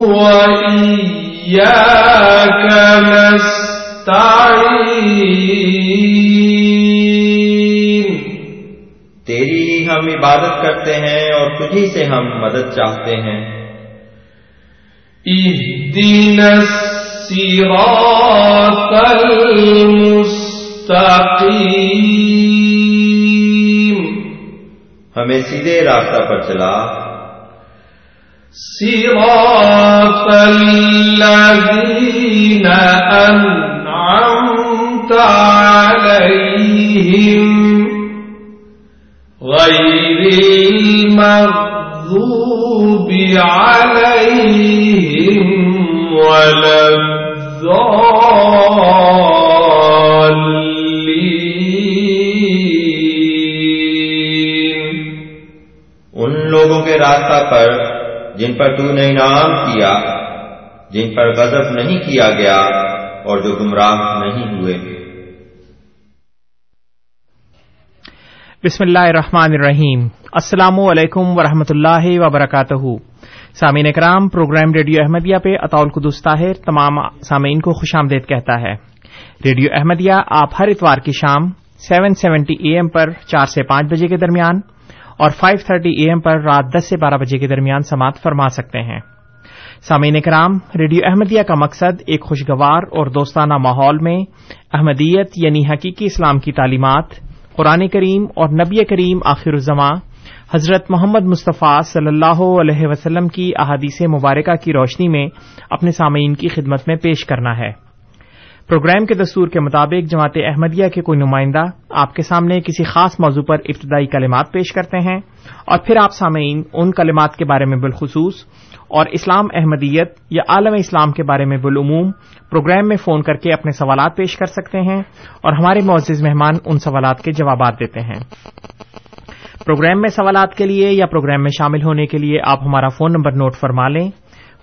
وإياك نستعين۔ تیری ہم عبادت کرتے ہیں اور تجھی سے ہم مدد چاہتے ہیں۔ اهدنا الصراط المستقيم۔ ہمیں سیدھے راستہ پر چلا۔ صراط الذين أنعمت عليهم غير المغضوب عليهم ولا الضالين ان لوگوں کے راستہ پر جن پر تو نے انعام کیا، جن پر غضب نہیں کیا گیا اور جو گمراہ نہیں ہوئے۔ بسم اللہ الرحمن الرحیم۔ السلام علیکم ورحمۃ اللہ وبرکاتہ۔ سامعین اکرام، پروگرام ریڈیو احمدیہ پہ اطول قدس طاہر تمام سامعین کو خوش آمدید کہتا ہے۔ ریڈیو احمدیہ آپ ہر اتوار کی شام سیون سیونٹی اے ایم پر چار سے پانچ بجے کے درمیان اور فائیو تھرٹی اے ایم پر رات دس سے بارہ بجے کے درمیان سماعت فرما سکتے ہیں۔ سامعین کرام ریڈیو احمدیہ کا مقصد ایک خوشگوار اور دوستانہ ماحول میں احمدیت یعنی حقیقی اسلام کی تعلیمات، قرآن کریم اور نبی کریم آخر الزماں حضرت محمد مصطفیٰ صلی اللہ علیہ وسلم کی احادیث مبارکہ کی روشنی میں اپنے سامعین کی خدمت میں پیش کرنا ہے۔ پروگرام کے دستور کے مطابق جماعت احمدیہ کے کوئی نمائندہ آپ کے سامنے کسی خاص موضوع پر ابتدائی کلمات پیش کرتے ہیں اور پھر آپ سامعین ان کلمات کے بارے میں بالخصوص اور اسلام احمدیت یا عالم اسلام کے بارے میں بالعموم پروگرام میں فون کر کے اپنے سوالات پیش کر سکتے ہیں اور ہمارے معزز مہمان ان سوالات کے جوابات دیتے ہیں۔ پروگرام میں سوالات کے لیے یا پروگرام میں شامل ہونے کے لیے آپ ہمارا فون نمبر نوٹ فرما لیں۔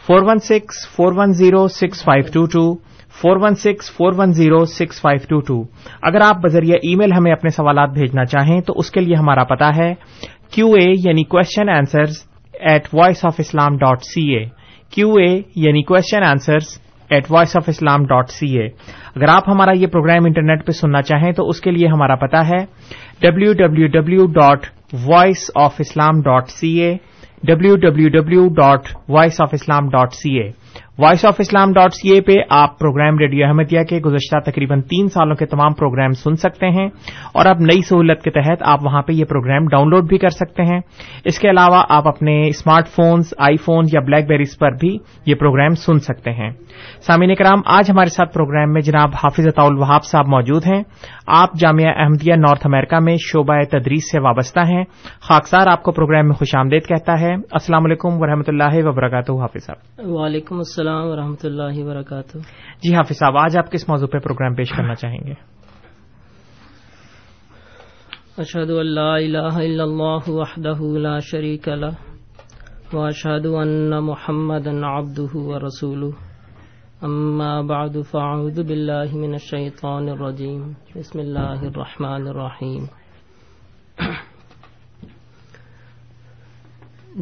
Four one six, four one zero, six five two two four one six, four one zero, six five two two. اگر آپ بذریعہ ای میل ہمیں اپنے سوالات بھیجنا چاہیں تو اس کے لیے ہمارا پتا ہے کیو اے یعنی question answers at voice of Islam dot C A Q A یعنی question answers at voice of Islam dot C A اگر آپ ہمارا یہ پروگرام انٹرنیٹ پہ سننا چاہیں تو اس کے لیے ہمارا پتا ہے W W W dot voice of Islam dot C A W W W dot voice of Islam dot C A voice of Islam dot C A پہ آپ پروگرام ریڈیو احمدیہ کے گزشتہ تقریباً تین سالوں کے تمام پروگرام سن سکتے ہیں اور اب نئی سہولت کے تحت آپ وہاں پہ یہ پروگرام ڈاؤن لوڈ بھی کر سکتے ہیں۔ اس کے علاوہ آپ اپنے اسمارٹ فونز، آئی فون یا بلیک بیریز پر بھی یہ پروگرام سن سکتے ہیں۔ سامعین کرام آج ہمارے ساتھ پروگرام میں جناب حافظ اطاول وہاب صاحب موجود ہیں۔ آپ جامعہ احمدیہ نارتھ امریکہ میں شعبہ تدریس سے وابستہ ہیں۔ خاکسار آپ کو پروگرام میں خوش آمدید کہتا ہے۔ السلام علیکم ورحمۃ اللہ وبرکاتہ حافظ صاحب۔ وعلیکم السلام ورحمۃ اللہ وبرکاتہ۔ جی حافظ صاحب آج آپ کس موضوع پہ پروگرام پیش کرنا چاہیں گے؟ اشہد اللہ الہ الا اللہ وحدہ لا شریک لہ واشہد ان محمد عبدہ ورسولہ۔ اما بعد فاعوذ باللہ من الشیطان الرجیم بسم اللہ الرحمن الرحیم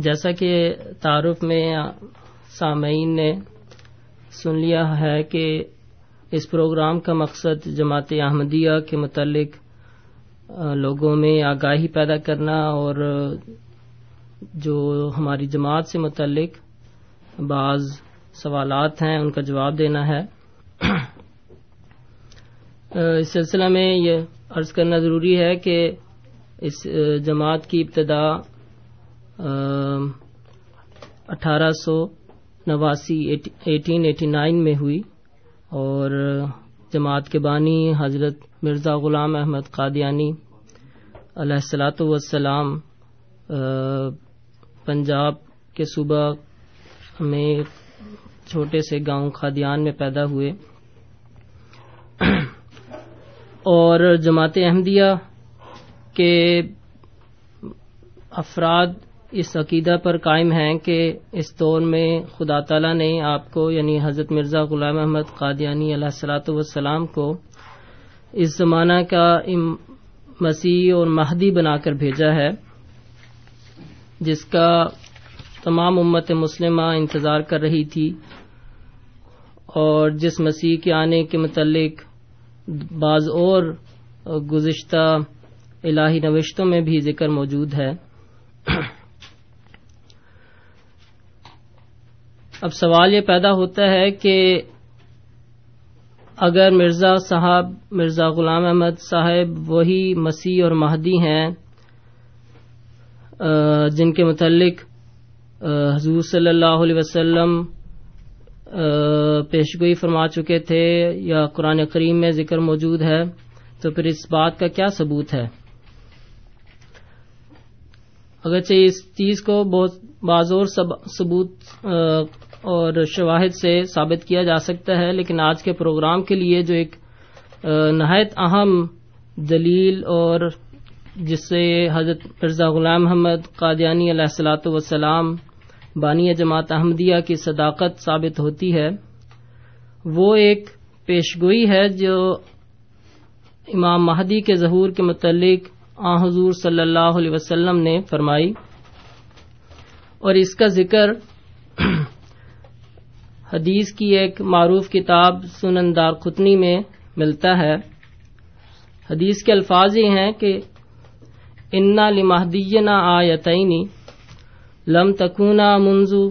جیسا کہ تعارف میں سامعین نے سن لیا ہے کہ اس پروگرام کا مقصد جماعت احمدیہ کے متعلق لوگوں میں آگاہی پیدا کرنا اور جو ہماری جماعت سے متعلق بعض سوالات ہیں، ان کا جواب دینا ہے۔ اس سلسلہ میں یہ عرض کرنا ضروری ہے کہ اس جماعت کی ابتدا اٹھارہ سو نواسی ایٹین، ایٹی نائن میں ہوئی۔ اور جماعت کے بانی حضرت مرزا غلام احمد قادیانی علیہ السلاۃ والسلام پنجاب کے صوبہ میں چھوٹے سے گاؤں قادیان میں پیدا ہوئے۔ اور جماعت احمدیہ کے افراد اس عقیدہ پر قائم ہیں کہ اس دور میں خدا تعالی نے آپ کو یعنی حضرت مرزا غلام احمد قادیانی علیہ السلاۃ والسلام کو اس زمانہ کا مسیح اور مہدی بنا کر بھیجا ہے، جس کا تمام امت مسلمہ انتظار کر رہی تھی اور جس مسیح کے آنے کے متعلق بعض اور گزشتہ الہی نوشتوں میں بھی ذکر موجود ہے۔ اب سوال یہ پیدا ہوتا ہے کہ اگر مرزا صاحب مرزا غلام احمد صاحب وہی مسیح اور مہدی ہیں جن کے متعلق حضور صلی اللہ علیہ وسلم پیشگوئی فرما چکے تھے یا قرآن کریم میں ذکر موجود ہے، تو پھر اس بات کا کیا ثبوت ہے؟ اگرچہ اس چیز کو بہت بازور ثبوت اور شواہد سے ثابت کیا جا سکتا ہے، لیکن آج کے پروگرام کے لیے جو ایک نہایت اہم دلیل اور جس سے حضرت مرزا غلام محمد قادیانی علیہ السلاۃ وسلام بانی جماعت احمدیہ کی صداقت ثابت ہوتی ہے۔ وہ ایک پیشگوئی ہے جو امام مہدی کے ظہور کے متعلق آ حضور صلی اللہ علیہ وسلم نے فرمائی۔ اور اس کا ذکر حدیث کی ایک معروف کتاب سنن دار قطنی میں ملتا ہے۔ حدیث کے الفاظ یہ ہیں کہ، انا لمحدینہ آیتینی لم تکونا منزو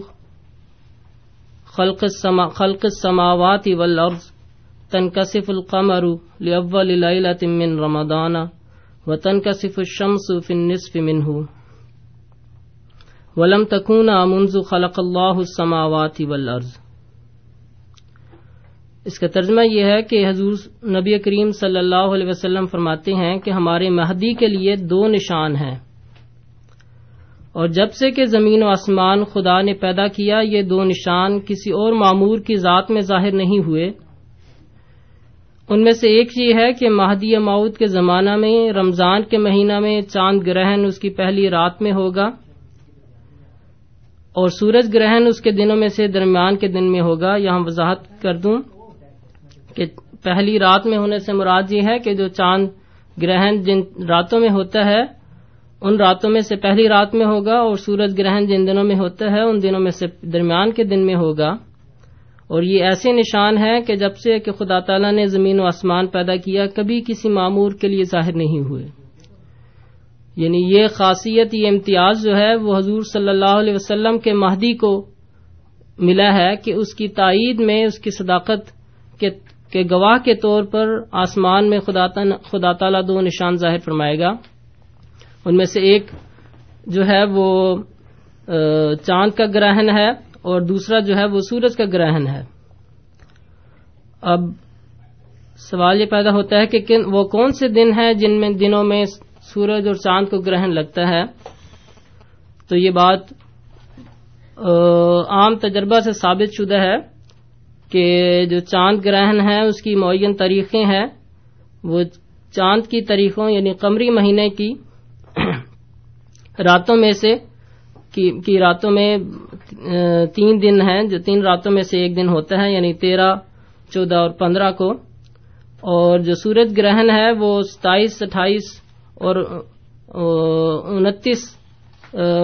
خلق السما خلق السماوات والارض تنکسف القمر لاول لیلة من رمضان وتنکسف الشمس في النصف منه. ولم تکونا منذ خلق اللہ السماوات والارض. اس کا ترجمہ یہ ہے کہ حضور نبی کریم صلی اللہ علیہ وسلم فرماتے ہیں کہ ہمارے مہدی کے لیے دو نشان ہیں۔ اور جب سے کہ زمین و آسمان خدا نے پیدا کیا، یہ دو نشان کسی اور معمور کی ذات میں ظاہر نہیں ہوئے۔ ان میں سے ایک یہ ہے کہ مہدی ماؤد کے زمانہ میں، رمضان کے مہینہ میں چاند گرہن اس کی پہلی رات میں ہوگا اور سورج گرہن اس کے دنوں میں سے درمیان کے دن میں ہوگا۔ یہاں وضاحت کر دوں کہ پہلی رات میں ہونے سے مراد یہ ہے کہ جو چاند گرہن جن راتوں میں ہوتا ہے ان راتوں میں سے پہلی رات میں ہوگا اور سورج گرہن جن دنوں میں ہوتا ہے، ان دنوں میں سے درمیان کے دن میں ہوگا۔ اور یہ ایسے نشان ہے کہ جب سے کہ خدا تعالیٰ نے زمین و آسمان پیدا کیا، کبھی کسی معمور کے لیے ظاہر نہیں ہوئے۔ یعنی یہ خاصیت، یہ امتیاز جو ہے، وہ حضور صلی اللہ علیہ وسلم کے مہدی کو ملا ہے کہ اس کی تائید میں، اس کی صداقت کے گواہ کے طور پر آسمان میں خدا تعالیٰ دو نشان ظاہر فرمائے گا۔ ان میں سے ایک جو ہے وہ چاند کا گرہن ہے اور دوسرا جو ہے وہ سورج کا گرہن ہے۔ اب سوال یہ پیدا ہوتا ہے کہ وہ کون سے دن ہیں جن میں دنوں میں سورج اور چاند کو گرہن لگتا ہے؟ تو یہ بات عام تجربہ سے ثابت شدہ ہے کہ جو چاند گرہن ہے اس کی معین تاریخیں ہیں۔ وہ چاند کی تاریخوں یعنی قمری مہینے کی راتوں میں سے کی راتوں میں تین دن ہیں، جو تین راتوں میں سے ایک دن ہوتا ہے یعنی تیرہ، چودہ اور پندرہ کو۔ اور جو سورج گرہن ہے، وہ ستائیس، اٹھائیس اور انتیس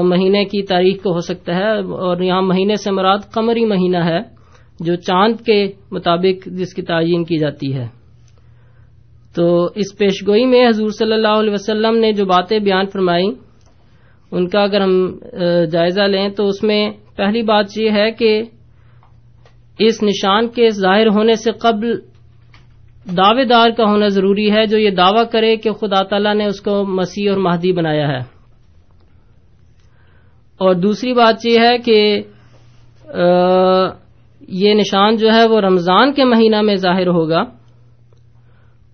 مہینے کی تاریخ کو ہو سکتا ہے۔ اور یہاں مہینے سے مراد قمری مہینہ ہے، جو چاند کے مطابق جس کی تعین کی جاتی ہے۔ تو اس پیشگوئی میں حضور صلی اللہ علیہ وسلم نے جو باتیں بیان فرمائی ان کا اگر ہم جائزہ لیں تو اس میں پہلی بات یہ ہے کہ اس نشان کے ظاہر ہونے سے قبل دعوے دار کا ہونا ضروری ہے جو یہ دعویٰ کرے کہ خدا تعالی نے اس کو مسیح اور مہدی بنایا ہے۔ اور دوسری بات یہ ہے کہ یہ نشان جو ہے وہ رمضان کے مہینہ میں ظاہر ہوگا۔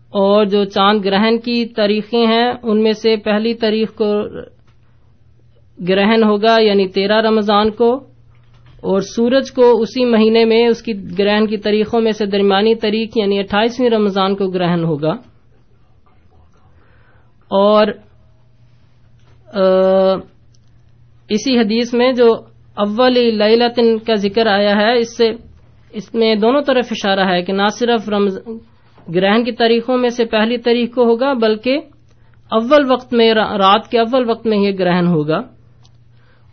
اور جو چاند گرہن کی تاریخیں ہیں، ان میں سے پہلی تاریخ کو گرہن ہوگا یعنی تیرہ رمضان کو، اور سورج کو اسی مہینے میں، اس کی گرہن کی تاریخوں میں سے درمیانی تاریخ یعنی اٹھائیسویں رمضان کو گرہن ہوگا۔ اور اسی حدیث میں جو اول لطن کا ذکر آیا ہے، اس سے، اس میں دونوں طرف اشارہ ہے کہ نہ صرف گرہن کی تاریخوں میں سے پہلی تاریخ کو ہوگا، بلکہ اول وقت میں، رات کے اول وقت میں یہ گرہن ہوگا۔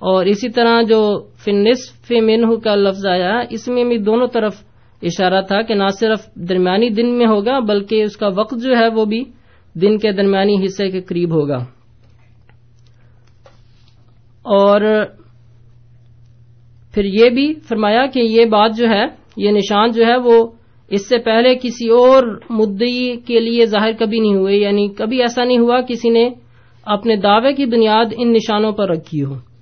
اور اسی طرح جو فنصف منہ کا لفظ آیا، اس میں بھی دونوں طرف اشارہ تھا کہ نہ صرف درمیانی دن میں ہوگا، بلکہ اس کا وقت جو ہے وہ بھی دن کے درمیانی حصے کے قریب ہوگا۔ اور پھر یہ بھی فرمایا کہ یہ بات جو ہے، یہ نشان جو ہے، وہ اس سے پہلے کسی اور مدعی کے لیے ظاہر کبھی نہیں ہوئے یعنی کبھی ایسا نہیں ہوا کسی نے اپنے دعوے کی بنیاد ان نشانوں پر رکھی ہو۔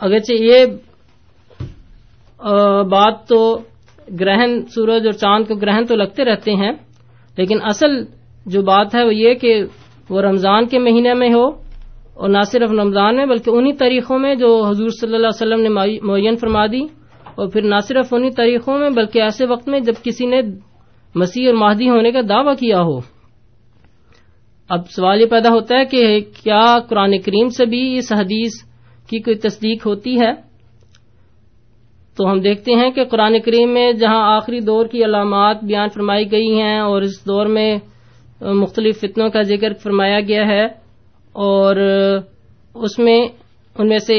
اگرچہ یہ بات تو گرہن سورج اور چاند کو گرہن تو لگتے رہتے ہیں، لیکن اصل جو بات ہے وہ یہ کہ وہ رمضان کے مہینے میں ہو اور نہ صرف رمضان میں بلکہ انہی طریقوں میں جو حضور صلی اللہ علیہ وسلم نے معین فرما دی اور پھر نہ صرف انہی طریقوں میں بلکہ ایسے وقت میں جب کسی نے مسیح اور مہدی ہونے کا دعویٰ کیا ہو۔ اب سوال یہ پیدا ہوتا ہے کہ کیا قرآن کریم سے بھی اس حدیث کی کوئی تصدیق ہوتی ہے؟ تو ہم دیکھتے ہیں کہ قرآن کریم میں جہاں آخری دور کی علامات بیان فرمائی گئی ہیں اور اس دور میں مختلف فتنوں کا ذکر فرمایا گیا ہے اور اس میں ان میں سے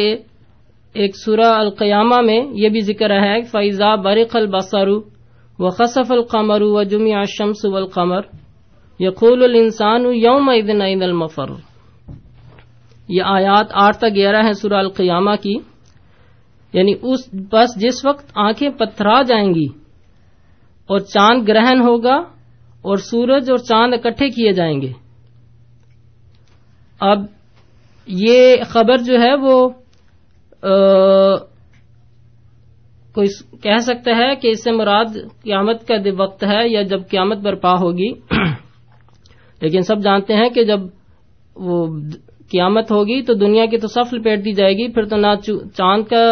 ایک سورہ القیامہ میں یہ بھی ذکر ہے فیضا برق البصرو و خصف القمر و جمع شمس و القمر یقول الانسان یوم عید عید المفر یہ آیات آٹھ تک گیارہ ہے سورہ القیامہ کی۔ یعنی اس بس جس وقت آنکھیں پتھرا جائیں گی اور چاند گرہن ہوگا اور سورج اور چاند اکٹھے کیے جائیں گے۔ اب یہ خبر جو ہے وہ کوئی کہہ سکتا ہے کہ اس سے مراد قیامت کا وقت ہے یا جب قیامت برپا ہوگی۔ لیکن سب جانتے ہیں کہ جب وہ قیامت ہوگی تو دنیا کی تو صف لپیٹ دی جائے گی، پھر تو نہ چاند کا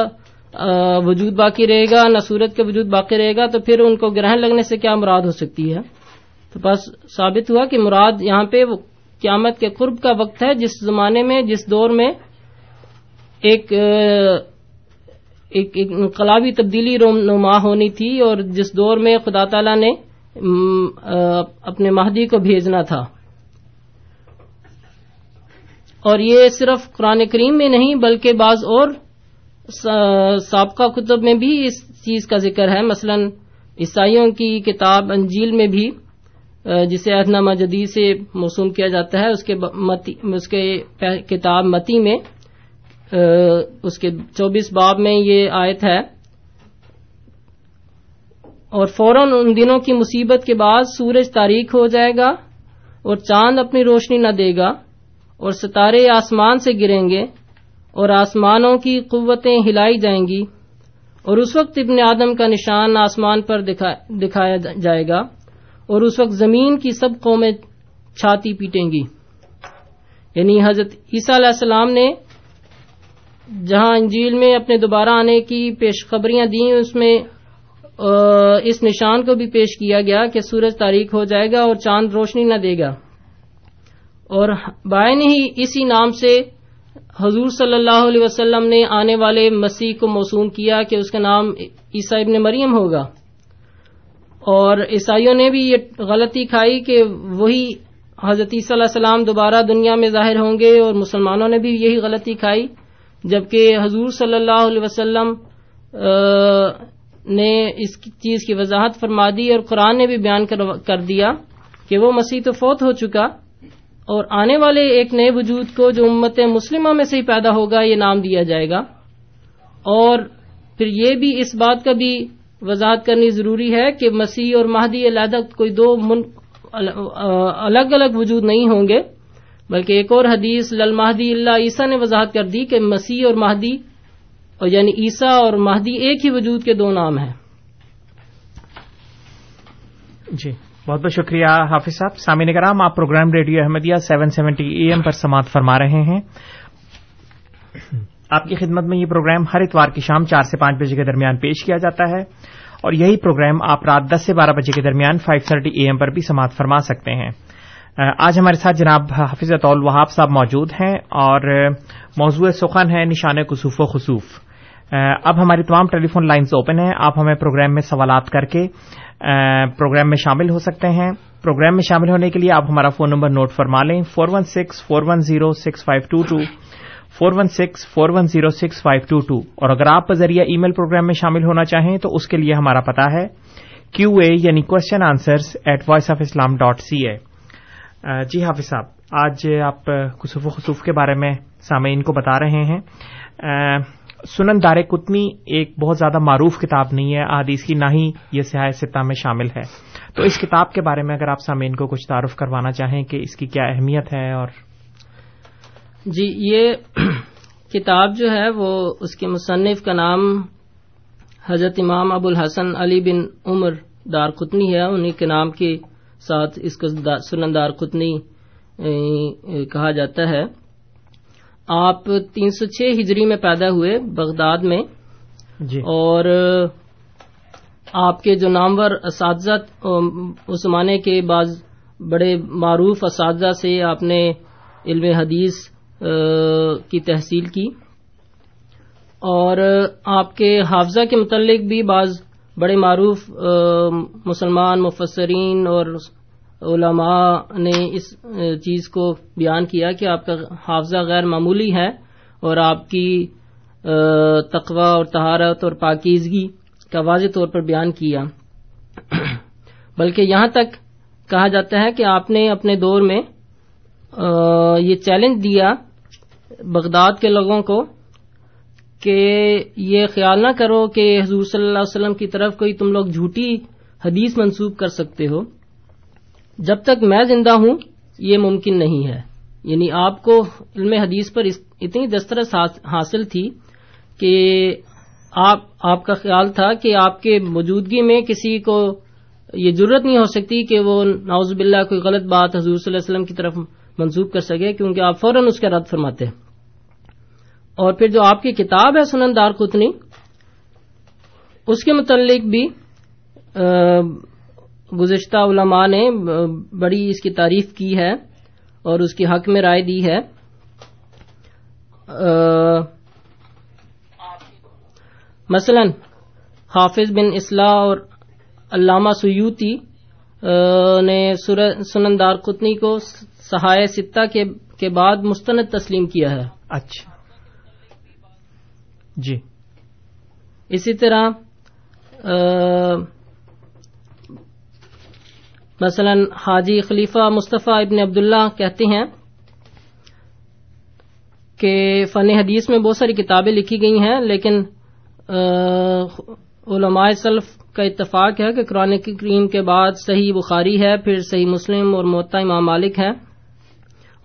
وجود باقی رہے گا، نہ سورج کا وجود باقی رہے گا، تو پھر ان کو گرہن لگنے سے کیا مراد ہو سکتی ہے؟ تو بس ثابت ہوا کہ مراد یہاں پہ وہ قیامت کے قرب کا وقت ہے، جس زمانے میں، جس دور میں ایک ایک انقلابی تبدیلی نما ہونی تھی اور جس دور میں خدا تعالی نے اپنے مہدی کو بھیجنا تھا۔ اور یہ صرف قرآن کریم میں نہیں، بلکہ بعض اور سابقہ کتب میں بھی اس چیز کا ذکر ہے۔ مثلا عیسائیوں کی کتاب انجیل میں بھی جسے عہدنامہ جدید سے موسوم کیا جاتا ہے، اس کے اس کے کتاب متی میں اس کے چوبیس باب میں یہ آیت ہے۔ اور فوراً ان دنوں کی مصیبت کے بعد سورج تاریخ ہو جائے گا اور چاند اپنی روشنی نہ دے گا۔ اور ستارے آسمان سے گریں گے اور آسمانوں کی قوتیں ہلائی جائیں گی اور اس وقت ابن آدم کا نشان آسمان پر دکھایا جائے گا اور اس وقت زمین کی سب قومیں چھاتی پیٹیں گی۔ یعنی حضرت عیسیٰ علیہ السلام نے جہاں انجیل میں اپنے دوبارہ آنے کی پیش خبریاں دیں، اس میں اس نشان کو بھی پیش کیا گیا کہ سورج تاریخ ہو جائے گا اور چاند روشنی نہ دے گا۔ اور بائن ہی اسی نام سے حضور صلی اللہ علیہ وسلم نے آنے والے مسیح کو موسوم کیا کہ اس کا نام عیسیٰ ابن مریم ہوگا۔ اور عیسائیوں نے بھی یہ غلطی کھائی کہ وہی حضرت عیسیٰ علیہ السلام دوبارہ دنیا میں ظاہر ہوں گے اور مسلمانوں نے بھی یہی غلطی کھائی، جبکہ حضور صلی اللہ علیہ وسلم نے اس چیز کی وضاحت فرما دی اور قرآن نے بھی بیان کر دیا کہ وہ مسیح تو فوت ہو چکا۔ اور آنے والے ایک نئے وجود کو جو امت مسلمہ میں سے ہی پیدا ہوگا، یہ نام دیا جائے گا۔ اور پھر یہ بھی اس بات کا بھی وضاحت کرنی ضروری ہے کہ مسیح اور مہدی علیحدہ کوئی دو الگ الگ وجود نہیں ہوں گے، بلکہ ایک اور حدیث لل مہدی اللہ عیسیٰ نے وضاحت کر دی کہ مسیح اور مہدی، اور یعنی عیسیٰ اور مہدی ایک ہی وجود کے دو نام ہیں۔ جی۔ بہت بہت شکریہ حافظ صاحب۔ سامع کرام، آپ programme radio Ahmadiyya seven seventy A M پر سماعت فرما رہے ہیں۔ آپ کی خدمت میں یہ پروگرام ہر اتوار کی شام چار سے پانچ بجے کے درمیان پیش کیا جاتا ہے اور یہی پروگرام آپ رات دس سے بارہ بجے کے درمیان فائیو تھرٹی اے ایم پر بھی سماعت فرما سکتے ہیں۔ آج ہمارے ساتھ جناب حافظ اطول وہاب صاحب موجود ہیں اور موضوع سخن ہے نشان کسوف و خصوف اب ہماری تمام ٹیلی فون لائنز اوپن ہیں۔ آپ ہمیں پروگرام میں سوالات کر کے پروگرام میں شامل ہو سکتے ہیں۔ پروگرام میں شامل ہونے کے لیے آپ ہمارا فون نمبر نوٹ فرما لیں۔ Four one six four one zero six five two two four one six four one zero six five two two اور اگر آپ ذریعہ ای میل پروگرام میں شامل ہونا چاہیں تو اس کے لیے ہمارا پتا ہے۔ کیو اے یعنی question answers at voice of Islam dot C A جی حافظ صاحب، آج آپ خصوف و خصوف کے بارے میں سامعین کو بتا رہے ہیں۔ سنن دار کتنی ایک بہت زیادہ معروف کتاب نہیں ہے، احادیث کی نہ ہی یہ سیاح سطح میں شامل ہے۔ تو اس کتاب کے بارے میں اگر آپ سامعین کو کچھ تعارف کروانا چاہیں کہ اس کی کیا اہمیت ہے اور جی یہ کتاب جو ہے وہ اس کے مصنف کا نام حضرت امام ابو الحسن علی بن عمر دار قطنی ہے۔ انہیں کے نام کے ساتھ اس کو سنن دار قطنی کہا جاتا ہے۔ آپ تین سو چھ ہجری میں پیدا ہوئے بغداد میں جی۔ اور آپ کے جو نامور اساتذہ اس زمانے کے بعض بڑے معروف اساتذہ سے آپ نے علم حدیث کی تحصیل کی۔ اور آپ کے حافظہ کے متعلق بھی بعض بڑے معروف مسلمان مفسرین اور علماء نے اس چیز کو بیان کیا کہ آپ کا حافظہ غیر معمولی ہے اور آپ کی تقوی اور تہارت اور پاکیزگی کا واضح طور پر بیان کیا۔ بلکہ یہاں تک کہا جاتا ہے کہ آپ نے اپنے دور میں یہ چیلنج دیا بغداد کے لوگوں کو کہ یہ خیال نہ کرو کہ حضور صلی اللہ علیہ وسلم کی طرف کوئی تم لوگ جھوٹی حدیث منسوب کر سکتے ہو۔ جب تک میں زندہ ہوں، یہ ممکن نہیں ہے۔ یعنی آپ کو علم حدیث پر اتنی دسترس حاصل تھی کہ آپ آپ کا خیال تھا کہ آپ کے موجودگی میں کسی کو یہ ضرورت نہیں ہو سکتی کہ وہ ناوز باللہ کوئی غلط بات حضور صلی اللہ علیہ وسلم کی طرف منسوخ کر سکے، کیونکہ آپ فوراً اس کا رد فرماتے۔ اور پھر جو آپ کی کتاب ہے سنن دار کتنی اس کے متعلق بھی گزشتہ علماء نے بڑی اس کی تعریف کی ہے اور اس کی حق میں رائے دی ہے۔ مثلا حافظ بن اصلاح اور علامہ سیوتی نے سنندار قطنی کو سہائے ستہ کے بعد مستند تسلیم کیا ہے۔ اچھا۔ جی۔ اسی طرح مثلا حاجی خلیفہ مصطفیٰ ابن عبداللہ کہتے ہیں کہ فن حدیث میں بہت ساری کتابیں لکھی گئی ہیں، لیکن علماء سلف کا اتفاق ہے کہ قرآن کریم کے بعد صحیح بخاری ہے، پھر صحیح مسلم اور معطا امام مالک ہے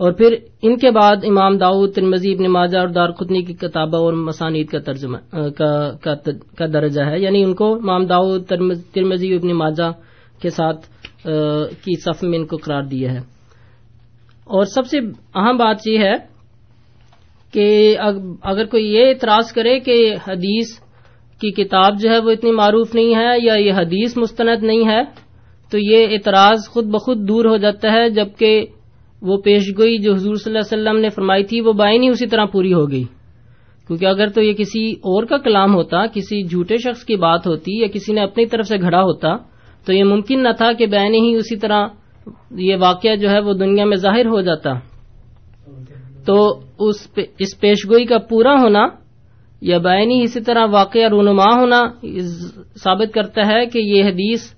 اور پھر ان کے بعد امام داؤد ترمزی ابن ماجہ اور دار دارقطنی کی کتابہ اور مسانید کا ترجمہ کا درجہ ہے۔ یعنی ان کو امام داؤد ترمزی ابن ماجہ کے ساتھ کی صف میں ان کو قرار دیا ہے۔ اور سب سے اہم بات یہ ہے کہ اگر کوئی یہ اعتراض کرے کہ حدیث کی کتاب جو ہے وہ اتنی معروف نہیں ہے یا یہ حدیث مستند نہیں ہے، تو یہ اعتراض خود بخود دور ہو جاتا ہے جبکہ وہ پیشگوئی جو حضور صلی اللہ علیہ وسلم نے فرمائی تھی، وہ بائنی اسی طرح پوری ہو گئی۔ کیونکہ اگر تو یہ کسی اور کا کلام ہوتا، کسی جھوٹے شخص کی بات ہوتی یا کسی نے اپنی طرف سے گھڑا ہوتا تو یہ ممکن نہ تھا کہ بین ہی اسی طرح یہ واقعہ جو ہے وہ دنیا میں ظاہر ہو جاتا۔ تو اس پیشگوئی کا پورا ہونا یا بینی اسی طرح واقعہ رونما ہونا ثابت کرتا ہے کہ یہ حدیث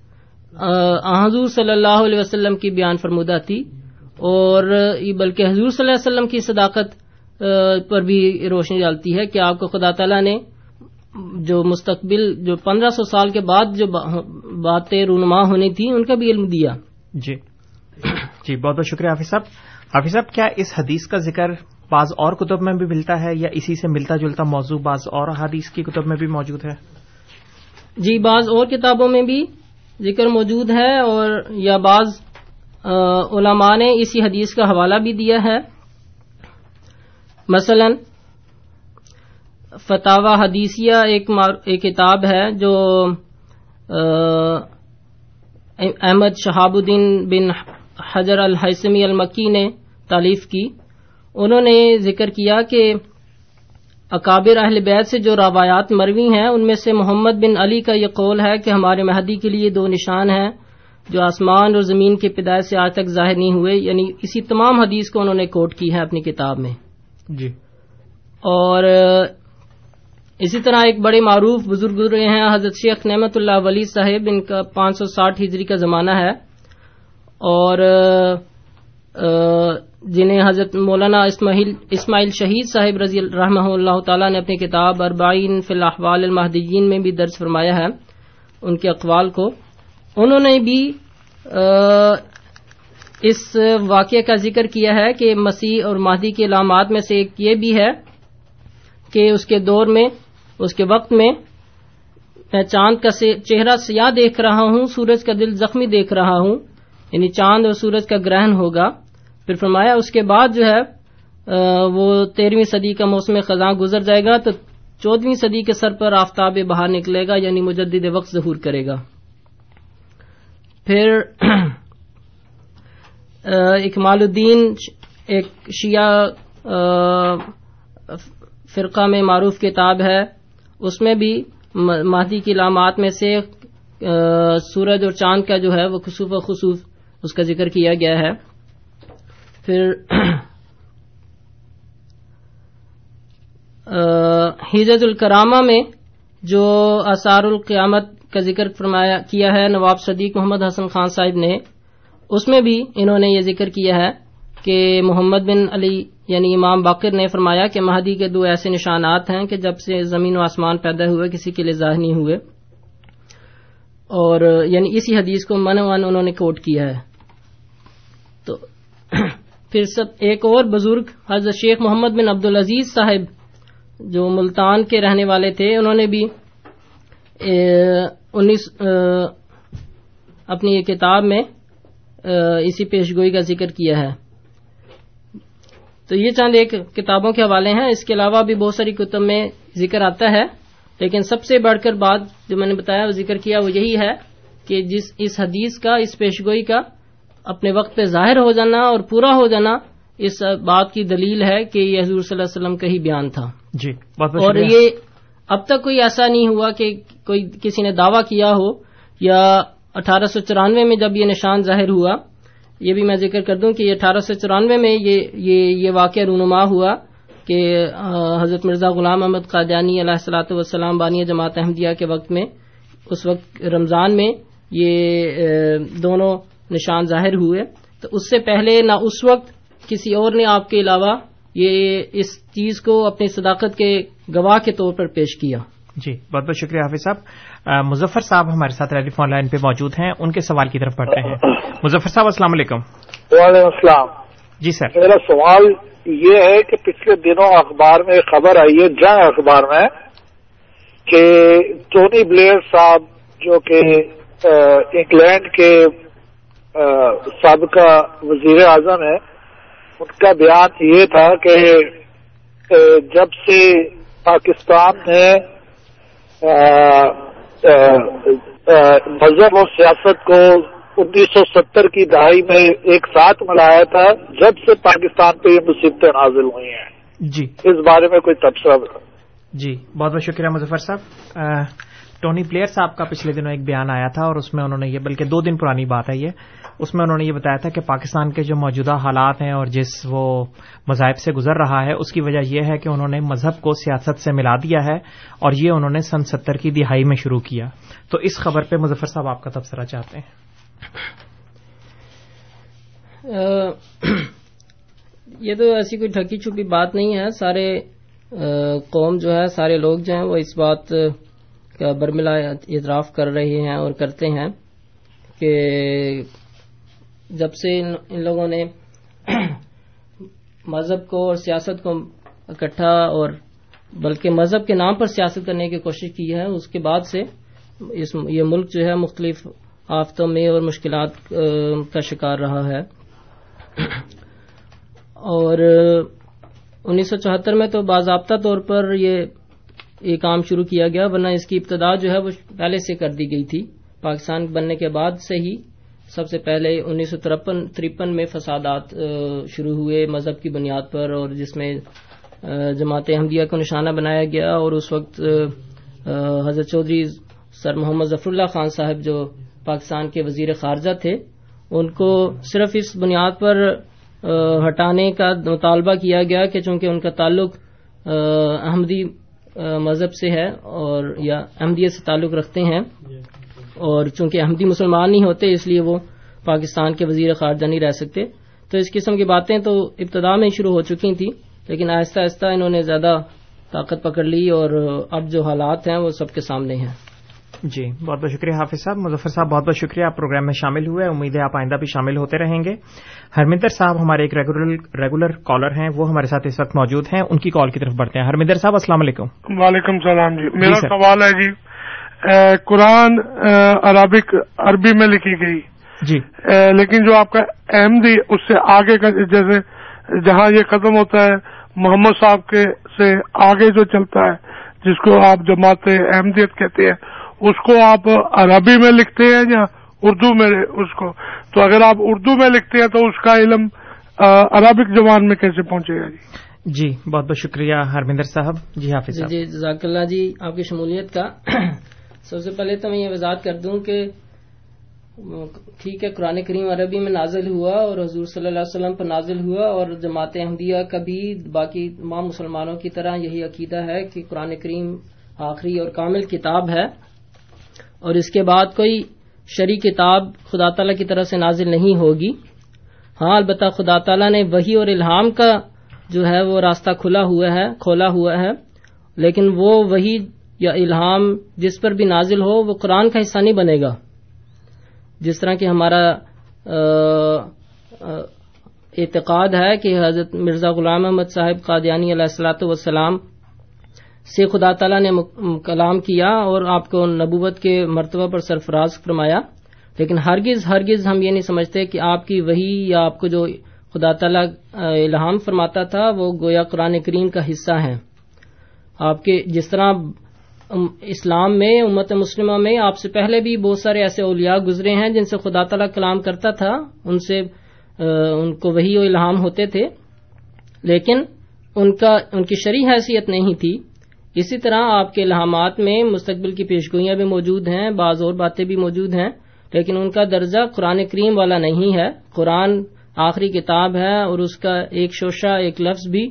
حضور صلی اللہ علیہ وسلم کی بیان فرمودہ تھی اور بلکہ حضور صلی اللہ علیہ وسلم کی صداقت پر بھی روشنی ڈالتی ہے کہ آپ کو خدا تعالیٰ نے جو مستقبل جو پندرہ سو سال کے بعد جو باتیں رونما ہونی تھی ان کا بھی علم دیا۔ جی۔ جی بہت بہت شکریہ حافظ صاحب۔ حافظ صاحب کیا اس حدیث کا ذکر بعض اور کتب میں بھی ملتا ہے یا اسی سے ملتا جلتا موضوع بعض اور حدیث کی کتب میں بھی موجود ہے؟ جی بعض اور کتابوں میں بھی ذکر موجود ہے اور یا بعض علماء نے اسی حدیث کا حوالہ بھی دیا ہے۔ مثلاً فتح حدیثیہ ایک کتاب ہے جو احمد شہاب الدین بن حجر الحسمی المکی نے تعلیف کی۔ انہوں نے ذکر کیا کہ اکابر اہل بیت سے جو روایات مروی ہیں ان میں سے محمد بن علی کا یہ قول ہے کہ ہمارے مہدی کے لیے دو نشان ہیں جو آسمان اور زمین کے پیدائش سے آج تک ظاہر نہیں ہوئے۔ یعنی اسی تمام حدیث کو انہوں نے کوٹ کی ہے اپنی کتاب میں۔ جی۔ اور اسی طرح ایک بڑے معروف بزرگ گزرے ہیں، حضرت شیخ نعمت اللہ ولی صاحب، ان کا پانچ سو ساٹھ ہجری کا زمانہ ہے۔ اور جنہیں حضرت مولانا اسماعیل اسماعیل شہید صاحب رضی رحمہ اللہ تعالیٰ نے اپنی کتاب اربعین فی الاحوال المہدیین میں بھی درج فرمایا ہے، ان کے اقوال کو۔ انہوں نے بھی اس واقعے کا ذکر کیا ہے کہ مسیح اور مہدی کے علامات میں سے ایک یہ بھی ہے کہ اس کے دور میں اس کے وقت میں میں چاند کا چہرہ سیاہ دیکھ رہا ہوں، سورج کا دل زخمی دیکھ رہا ہوں یعنی چاند اور سورج کا گرہن ہوگا۔ پھر فرمایا، اس کے بعد جو ہے وہ تیرہویں صدی کا موسم خزاں گزر جائے گا تو چودہویں صدی کے سر پر آفتاب باہر نکلے گا یعنی مجدد وقت ظہور کرے گا۔ پھر اکمال الدین ایک شیعہ فرقہ میں معروف کتاب ہے۔ اس میں بھی مہدی کی علامات میں سے سورج اور چاند کا جو ہے وہ خصوف و خصوف اس کا ذکر کیا گیا ہے۔ پھر حجت الکرامہ میں جو اثار القیامت کا ذکر فرمایا، کیا ہے، نواب صدیق محمد حسن خان صاحب نے، اس میں بھی انہوں نے یہ ذکر کیا ہے۔ کہ محمد بن علی یعنی امام باقر نے فرمایا کہ مہدی کے دو ایسے نشانات ہیں کہ جب سے زمین و آسمان پیدا ہوئے، کسی کے لیے ظاہر نہیں ہوئے۔ اور یعنی اسی حدیث کو من ون انہوں نے کوٹ کیا ہے۔ تو پھر سب ایک اور بزرگ، حضرت شیخ محمد بن عبد العزیز صاحب، جو ملتان کے رہنے والے تھے، انہوں نے بھی انیس اپنی کتاب میں اسی پیشگوئی کا ذکر کیا ہے۔ تو یہ چند ایک کتابوں کے حوالے ہیں۔ اس کے علاوہ بھی بہت ساری کتب میں ذکر آتا ہے۔ لیکن سب سے بڑھ کر بات جو میں نے بتایا وہ ذکر کیا وہ یہی ہے کہ جس اس حدیث کا اس پیشگوئی کا اپنے وقت پہ ظاہر ہو جانا اور پورا ہو جانا اس بات کی دلیل ہے کہ یہ حضور صلی اللہ علیہ وسلم کا ہی بیان تھا۔ جی بہت اور یہ اب تک کوئی ایسا نہیں ہوا کہ کوئی کسی نے دعویٰ کیا ہو یا اٹھارہ سو چورانوے میں جب یہ نشان ظاہر ہوا یہ بھی میں ذکر کر دوں کہ اٹھارہ سو چورانوے میں یہ یہ, یہ واقعہ رونما ہوا کہ حضرت مرزا غلام احمد قادیانی علیہ السلاۃ والسلام بانی جماعت احمدیہ کے وقت میں اس وقت رمضان میں یہ دونوں نشان ظاہر ہوئے۔ تو اس سے پہلے نہ اس وقت کسی اور نے آپ کے علاوہ یہ اس چیز کو اپنی صداقت کے گواہ کے طور پر پیش کیا۔ جی بہت بہت شکریہ حافظ صاحب۔ مظفر صاحب ہمارے ساتھ ٹیلی فون لائن پہ موجود ہیں ان کے سوال کی طرف پڑھتے ہیں۔ مظفر صاحب السلام علیکم۔ وعلیکم السلام۔ جی سر۔ میرا سوال یہ ہے کہ پچھلے دنوں اخبار میں خبر آئی ہے جنگ اخبار میں کہ ٹونی بلیئر صاحب جو کہ انگلینڈ کے سابقہ وزیر اعظم ہے ان کا بیان یہ تھا کہ جب سے پاکستان نے مذہب اور سیاست کو انیس سو ستر کی دہائی میں ایک ساتھ ملایا تھا جب سے پاکستان پہ یہ مصیبتیں نازل ہوئی ہیں۔ جی۔ اس بارے میں کوئی تبصرہ جی بہت بہت شکریہ مظفر صاحب۔ ٹونی پلیئر صاحب کا پچھلے دنوں ایک بیان آیا تھا اور اس میں انہوں نے یہ بلکہ دو دن پرانی بات ہے یہ اس میں انہوں نے یہ بتایا تھا کہ پاکستان کے جو موجودہ حالات ہیں اور جس وہ مذاہب سے گزر رہا ہے، اس کی وجہ یہ ہے کہ انہوں نے مذہب کو سیاست سے ملا دیا ہے اور یہ انہوں نے سن ستر کی دہائی میں شروع کیا۔ تو اس خبر پہ مظفر صاحب، آپ کا تبصرہ چاہتے ہیں۔ یہ تو ایسی کوئی ٹھکی چھپی بات نہیں ہے۔ سارے قوم جو ہے، سارے لوگ جو ہیں، وہ اس بات کا برملا اعتراف کر رہے ہیں اور کرتے ہیں کہ جب سے ان لوگوں نے مذہب کو اور سیاست کو اکٹھا اور بلکہ مذہب کے نام پر سیاست کرنے کی کوشش کی ہے، اس کے بعد سے یہ ملک جو ہے مختلف آفتوں میں اور مشکلات کا شکار رہا ہے۔ اور انیس سو چوہتر میں تو باضابطہ طور پر یہ یہ کام شروع کیا گیا، ورنہ اس کی ابتدا جو ہے وہ پہلے سے کر دی گئی تھی۔ پاکستان بننے کے بعد سے ہی سب سے پہلے انیس سو ترپن میں فسادات شروع ہوئے مذہب کی بنیاد پر اور جس میں جماعت احمدیہ کو نشانہ بنایا گیا اور اس وقت حضرت چودھری سر محمد ظفر اللہ خان صاحب جو پاکستان کے وزیر خارجہ تھے، ان کو صرف اس بنیاد پر ہٹانے کا مطالبہ کیا گیا کہ چونکہ ان کا تعلق احمدی مذہب سے ہے اور یا احمدیت سے تعلق رکھتے ہیں اور چونکہ احمدی مسلمان نہیں ہوتے، اس لیے وہ پاکستان کے وزیر خارجہ نہیں رہ سکتے۔ تو اس قسم کی باتیں تو ابتدا میں شروع ہو چکی تھیں، لیکن آہستہ آہستہ انہوں نے زیادہ طاقت پکڑ لی اور اب جو حالات ہیں وہ سب کے سامنے ہیں۔ جی بہت بہت شکریہ حافظ صاحب مظفر صاحب بہت بہت شکریہ آپ پروگرام میں شامل ہوئے امید ہے آپ آئندہ بھی شامل ہوتے رہیں گے۔ ہرمندر صاحب ہمارے ایک ریگولر کالر ہیں وہ ہمارے ساتھ اس وقت موجود ہیں ان کی کال کی طرف بڑھتے ہیں۔ ہرمندر صاحب السلام علیکم۔ وعلیکم السلام جی میرا سوال ہے جی قرآن عربک عربی میں لکھی گئی۔ جی۔ لیکن جو آپ کا احمدی اس سے آگے کا جیسے جہاں یہ ختم ہوتا ہے محمد صاحب کے سے آگے جو چلتا ہے جس کو آپ جماعت احمدیت کہتے ہیں اس کو آپ عربی میں لکھتے ہیں یا اردو میں اس کو؟ تو اگر آپ اردو میں لکھتے ہیں تو اس کا علم عربک زبان میں کیسے پہنچے گا جی؟ جی بہت بہت شکریہ ہرمندر صاحب۔ جی حافظ جی جی جزاک اللہ جی آپ کی شمولیت کا۔ سب سے پہلے تو میں یہ وضاحت کر دوں کہ ٹھیک ہے قرآن کریم عربی میں نازل ہوا اور حضور صلی اللہ علیہ وسلم پر نازل ہوا اور جماعت احمدیہ کا بھی باقی تمام مسلمانوں کی طرح یہی عقیدہ ہے کہ قرآن کریم آخری اور کامل کتاب ہے۔ اور اس کے بعد کوئی شرع کتاب خدا تعالی کی طرف سے نازل نہیں ہوگی۔ ہاں البتہ خدا تعالیٰ نے وہی اور الہام کا جو ہے وہ راستہ کھلا ہوا ہے، کھولا ہوا ہے۔ لیکن وہ وہی یا الہام جس پر بھی نازل ہو، وہ قرآن کا حصہ نہیں بنے گا۔ جس طرح کہ ہمارا اعتقاد ہے کہ حضرت مرزا غلام احمد صاحب قادیانی علیہ السلاۃ والسلام سے خدا تعالیٰ نے کلام کیا اور آپ کو نبوت کے مرتبہ پر سرفراز فرمایا۔ لیکن ہرگز ہرگز ہم یہ نہیں سمجھتے کہ آپ کی وہی یا آپ کو جو خدا تعالیٰ الہام فرماتا تھا، وہ گویا قرآن کریم کا حصہ ہیں۔ آپ کے جس طرح اسلام میں، امت مسلمہ میں آپ سے پہلے بھی بہت سارے ایسے اولیاء گزرے ہیں جن سے خدا تعالیٰ کلام کرتا تھا، ان سے ان کو وہی الہام ہوتے تھے۔ لیکن ان کا، ان کی شرح حیثیت نہیں تھی۔ اسی طرح آپ کے الہامات میں مستقبل کی پیشگوئیاں بھی موجود ہیں، بعض اور باتیں بھی موجود ہیں، لیکن ان کا درجہ قرآن کریم والا نہیں ہے۔ قرآن آخری کتاب ہے اور اس کا ایک شوشہ، ایک لفظ بھی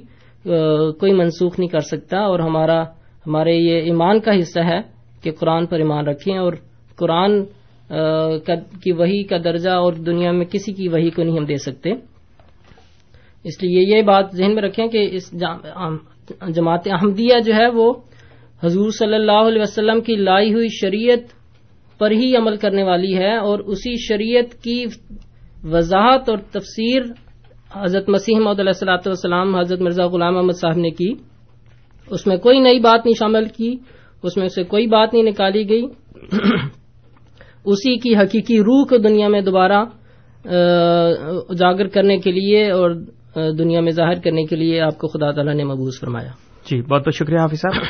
کوئی منسوخ نہیں کر سکتا اور ہمارا، ہمارے یہ ایمان کا حصہ ہے کہ قرآن پر ایمان رکھیں اور قرآن کی وہی کا درجہ اور دنیا میں کسی کی وہی کو نہیں ہم دے سکتے۔ اس لیے یہ بات ذہن میں رکھیں کہ اس جماعت احمدیہ جو ہے وہ حضور صلی اللہ علیہ وسلم کی لائی ہوئی شریعت پر ہی عمل کرنے والی ہے اور اسی شریعت کی وضاحت اور تفسیر حضرت مسیح محمد علیہ السلاۃ والسلام، حضرت مرزا غلام احمد صاحب نے کی۔ اس میں کوئی نئی بات نہیں شامل کی، اس میں سے کوئی بات نہیں نکالی گئی۔ اسی کی حقیقی روح کو دنیا میں دوبارہ اجاگر کرنے کے لیے اور دنیا میں ظاہر کرنے کے لیے آپ کو خدا تعالیٰ نے مبوض فرمایا۔ جی بہت بہت شکریہ حافظ صاحب۔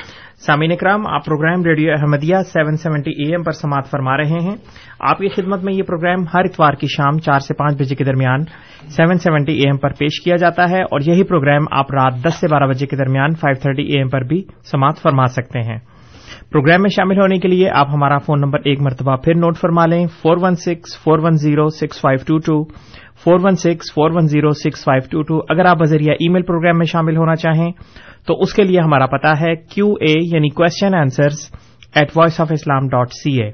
سامعین اکرام، آپ program radio Ahmadiyya seven seventy A M پر سماعت فرما رہے ہیں۔ آپ کی خدمت میں یہ پروگرام ہر اتوار کی شام چار سے پانچ بجے کے درمیان سیون سیونٹی اے ایم پر پیش کیا جاتا ہے اور یہی پروگرام آپ رات دس سے بارہ بجے کے درمیان فائیو تھرٹی اے ایم پر بھی سماعت فرما سکتے ہیں۔ پروگرام میں شامل ہونے کے لیے آپ ہمارا فون نمبر ایک مرتبہ پھر نوٹ فرما لیں۔ Four one six, four one zero, six five two two. Four one six, four one zero, six five two two, اگر آپ بذریعہ ای میل پروگرام میں شامل ہونا چاہیں تو اس کے لیے ہمارا پتا ہے کیو اے یعنی question answers at voice of Islam dot C A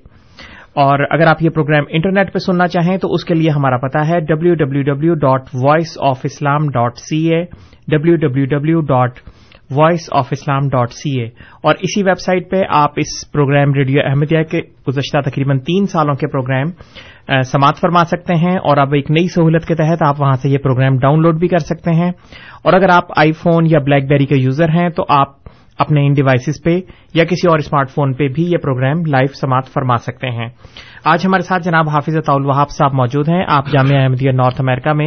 اور اگر آپ یہ پروگرام انٹرنیٹ پہ سننا چاہیں تو اس کے لیے ہمارا پتا ہے W W W dot voice of Islam dot C A W W W dot voice of Islam dot C A اور اسی ویب سائٹ پہ آپ اس پروگرام ریڈیو احمدیہ کے گزشتہ تقریباً تین سالوں کے پروگرام سماعت فرما سکتے ہیں اور اب ایک نئی سہولت کے تحت آپ وہاں سے یہ پروگرام ڈاؤن لوڈ بھی کر سکتے ہیں۔ اور اگر آپ آئی فون یا بلیک بیری کے یوزر ہیں تو آپ اپنے ان ڈیوائسز پہ یا کسی اور اسمارٹ فون پہ بھی یہ پروگرام لائیو سماعت فرما سکتے ہیں۔ آج ہمارے ساتھ جناب حافظ طول وہاب صاحب موجود ہیں۔ آپ جامعہ احمدیہ نارتھ امریکہ میں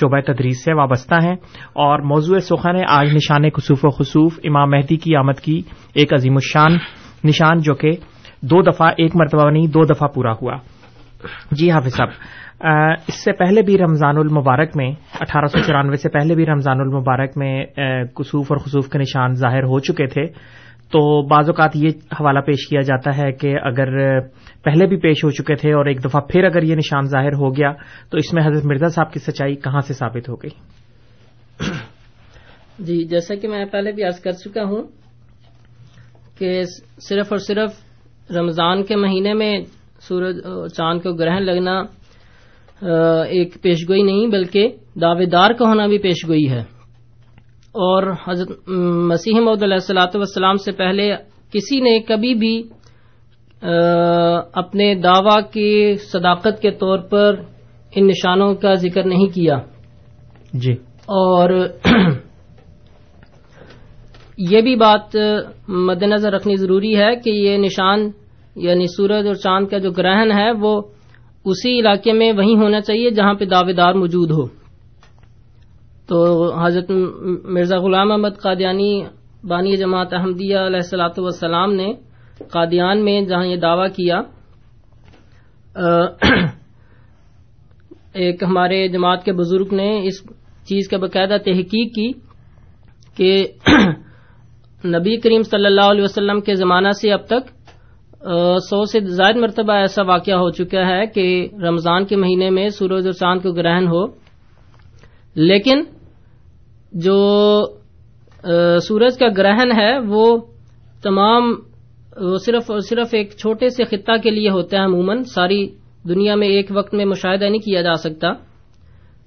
شعبہ تدریس سے وابستہ ہیں اور موضوع سخن ہے آج نشان خصوف و خصوف امام مہدی کی آمد کی ایک عظیم الشان نشان جو کہ دو دفعہ ایک مرتبہ نہیں، دو دفعہ پورا ہوا۔ جی حافظ صاحب اس سے پہلے بھی رمضان المبارک میں، اٹھارہ سو چورانوے سے پہلے بھی رمضان المبارک میں کسوف اور خصوف کے نشان ظاہر ہو چکے تھے۔ تو بعض اوقات یہ حوالہ پیش کیا جاتا ہے کہ اگر پہلے بھی پیش ہو چکے تھے اور ایک دفعہ پھر اگر یہ نشان ظاہر ہو گیا، تو اس میں حضرت مرزا صاحب کی سچائی کہاں سے ثابت ہو گئی؟ جی جیسا کہ میں پہلے بھی عرض کر چکا ہوں کہ صرف اور صرف رمضان کے مہینے میں سورج چاند کو گرہن لگنا ایک پیشگوئی نہیں بلکہ دعوے دار کا ہونا بھی پیشگوئی ہے۔ اور حضرت مسیح محدود علیہ السلاۃ والسلام سے پہلے کسی نے کبھی بھی اپنے دعوی کی صداقت کے طور پر ان نشانوں کا ذکر نہیں کیا۔ جی۔ اور یہ بھی بات مد نظر رکھنی ضروری ہے کہ یہ نشان یعنی سورج اور چاند کا جو گرہن ہے وہ اسی علاقے میں وہیں ہونا چاہیے جہاں پہ دعوے دار موجود ہو۔ تو حضرت مرزا غلام احمد قادیانی بانی جماعت احمدیہ علیہ السلاۃ والسلام نے قادیان میں جہاں یہ دعویٰ کیا ایک ہمارے جماعت کے بزرگ نے اس چیز کا باقاعدہ تحقیق کی کہ نبی کریم صلی اللہ علیہ وسلم کے زمانہ سے اب تک سو سے زائد مرتبہ ایسا واقعہ ہو چکا ہے کہ رمضان کے مہینے میں سورج اور چاند کو گرہن ہو۔ لیکن جو سورج کا گرہن ہے، وہ تمام، وہ صرف اور صرف ایک چھوٹے سے خطہ کے لیے ہوتا ہے عموماً۔ ساری دنیا میں ایک وقت میں مشاہدہ نہیں کیا جا سکتا۔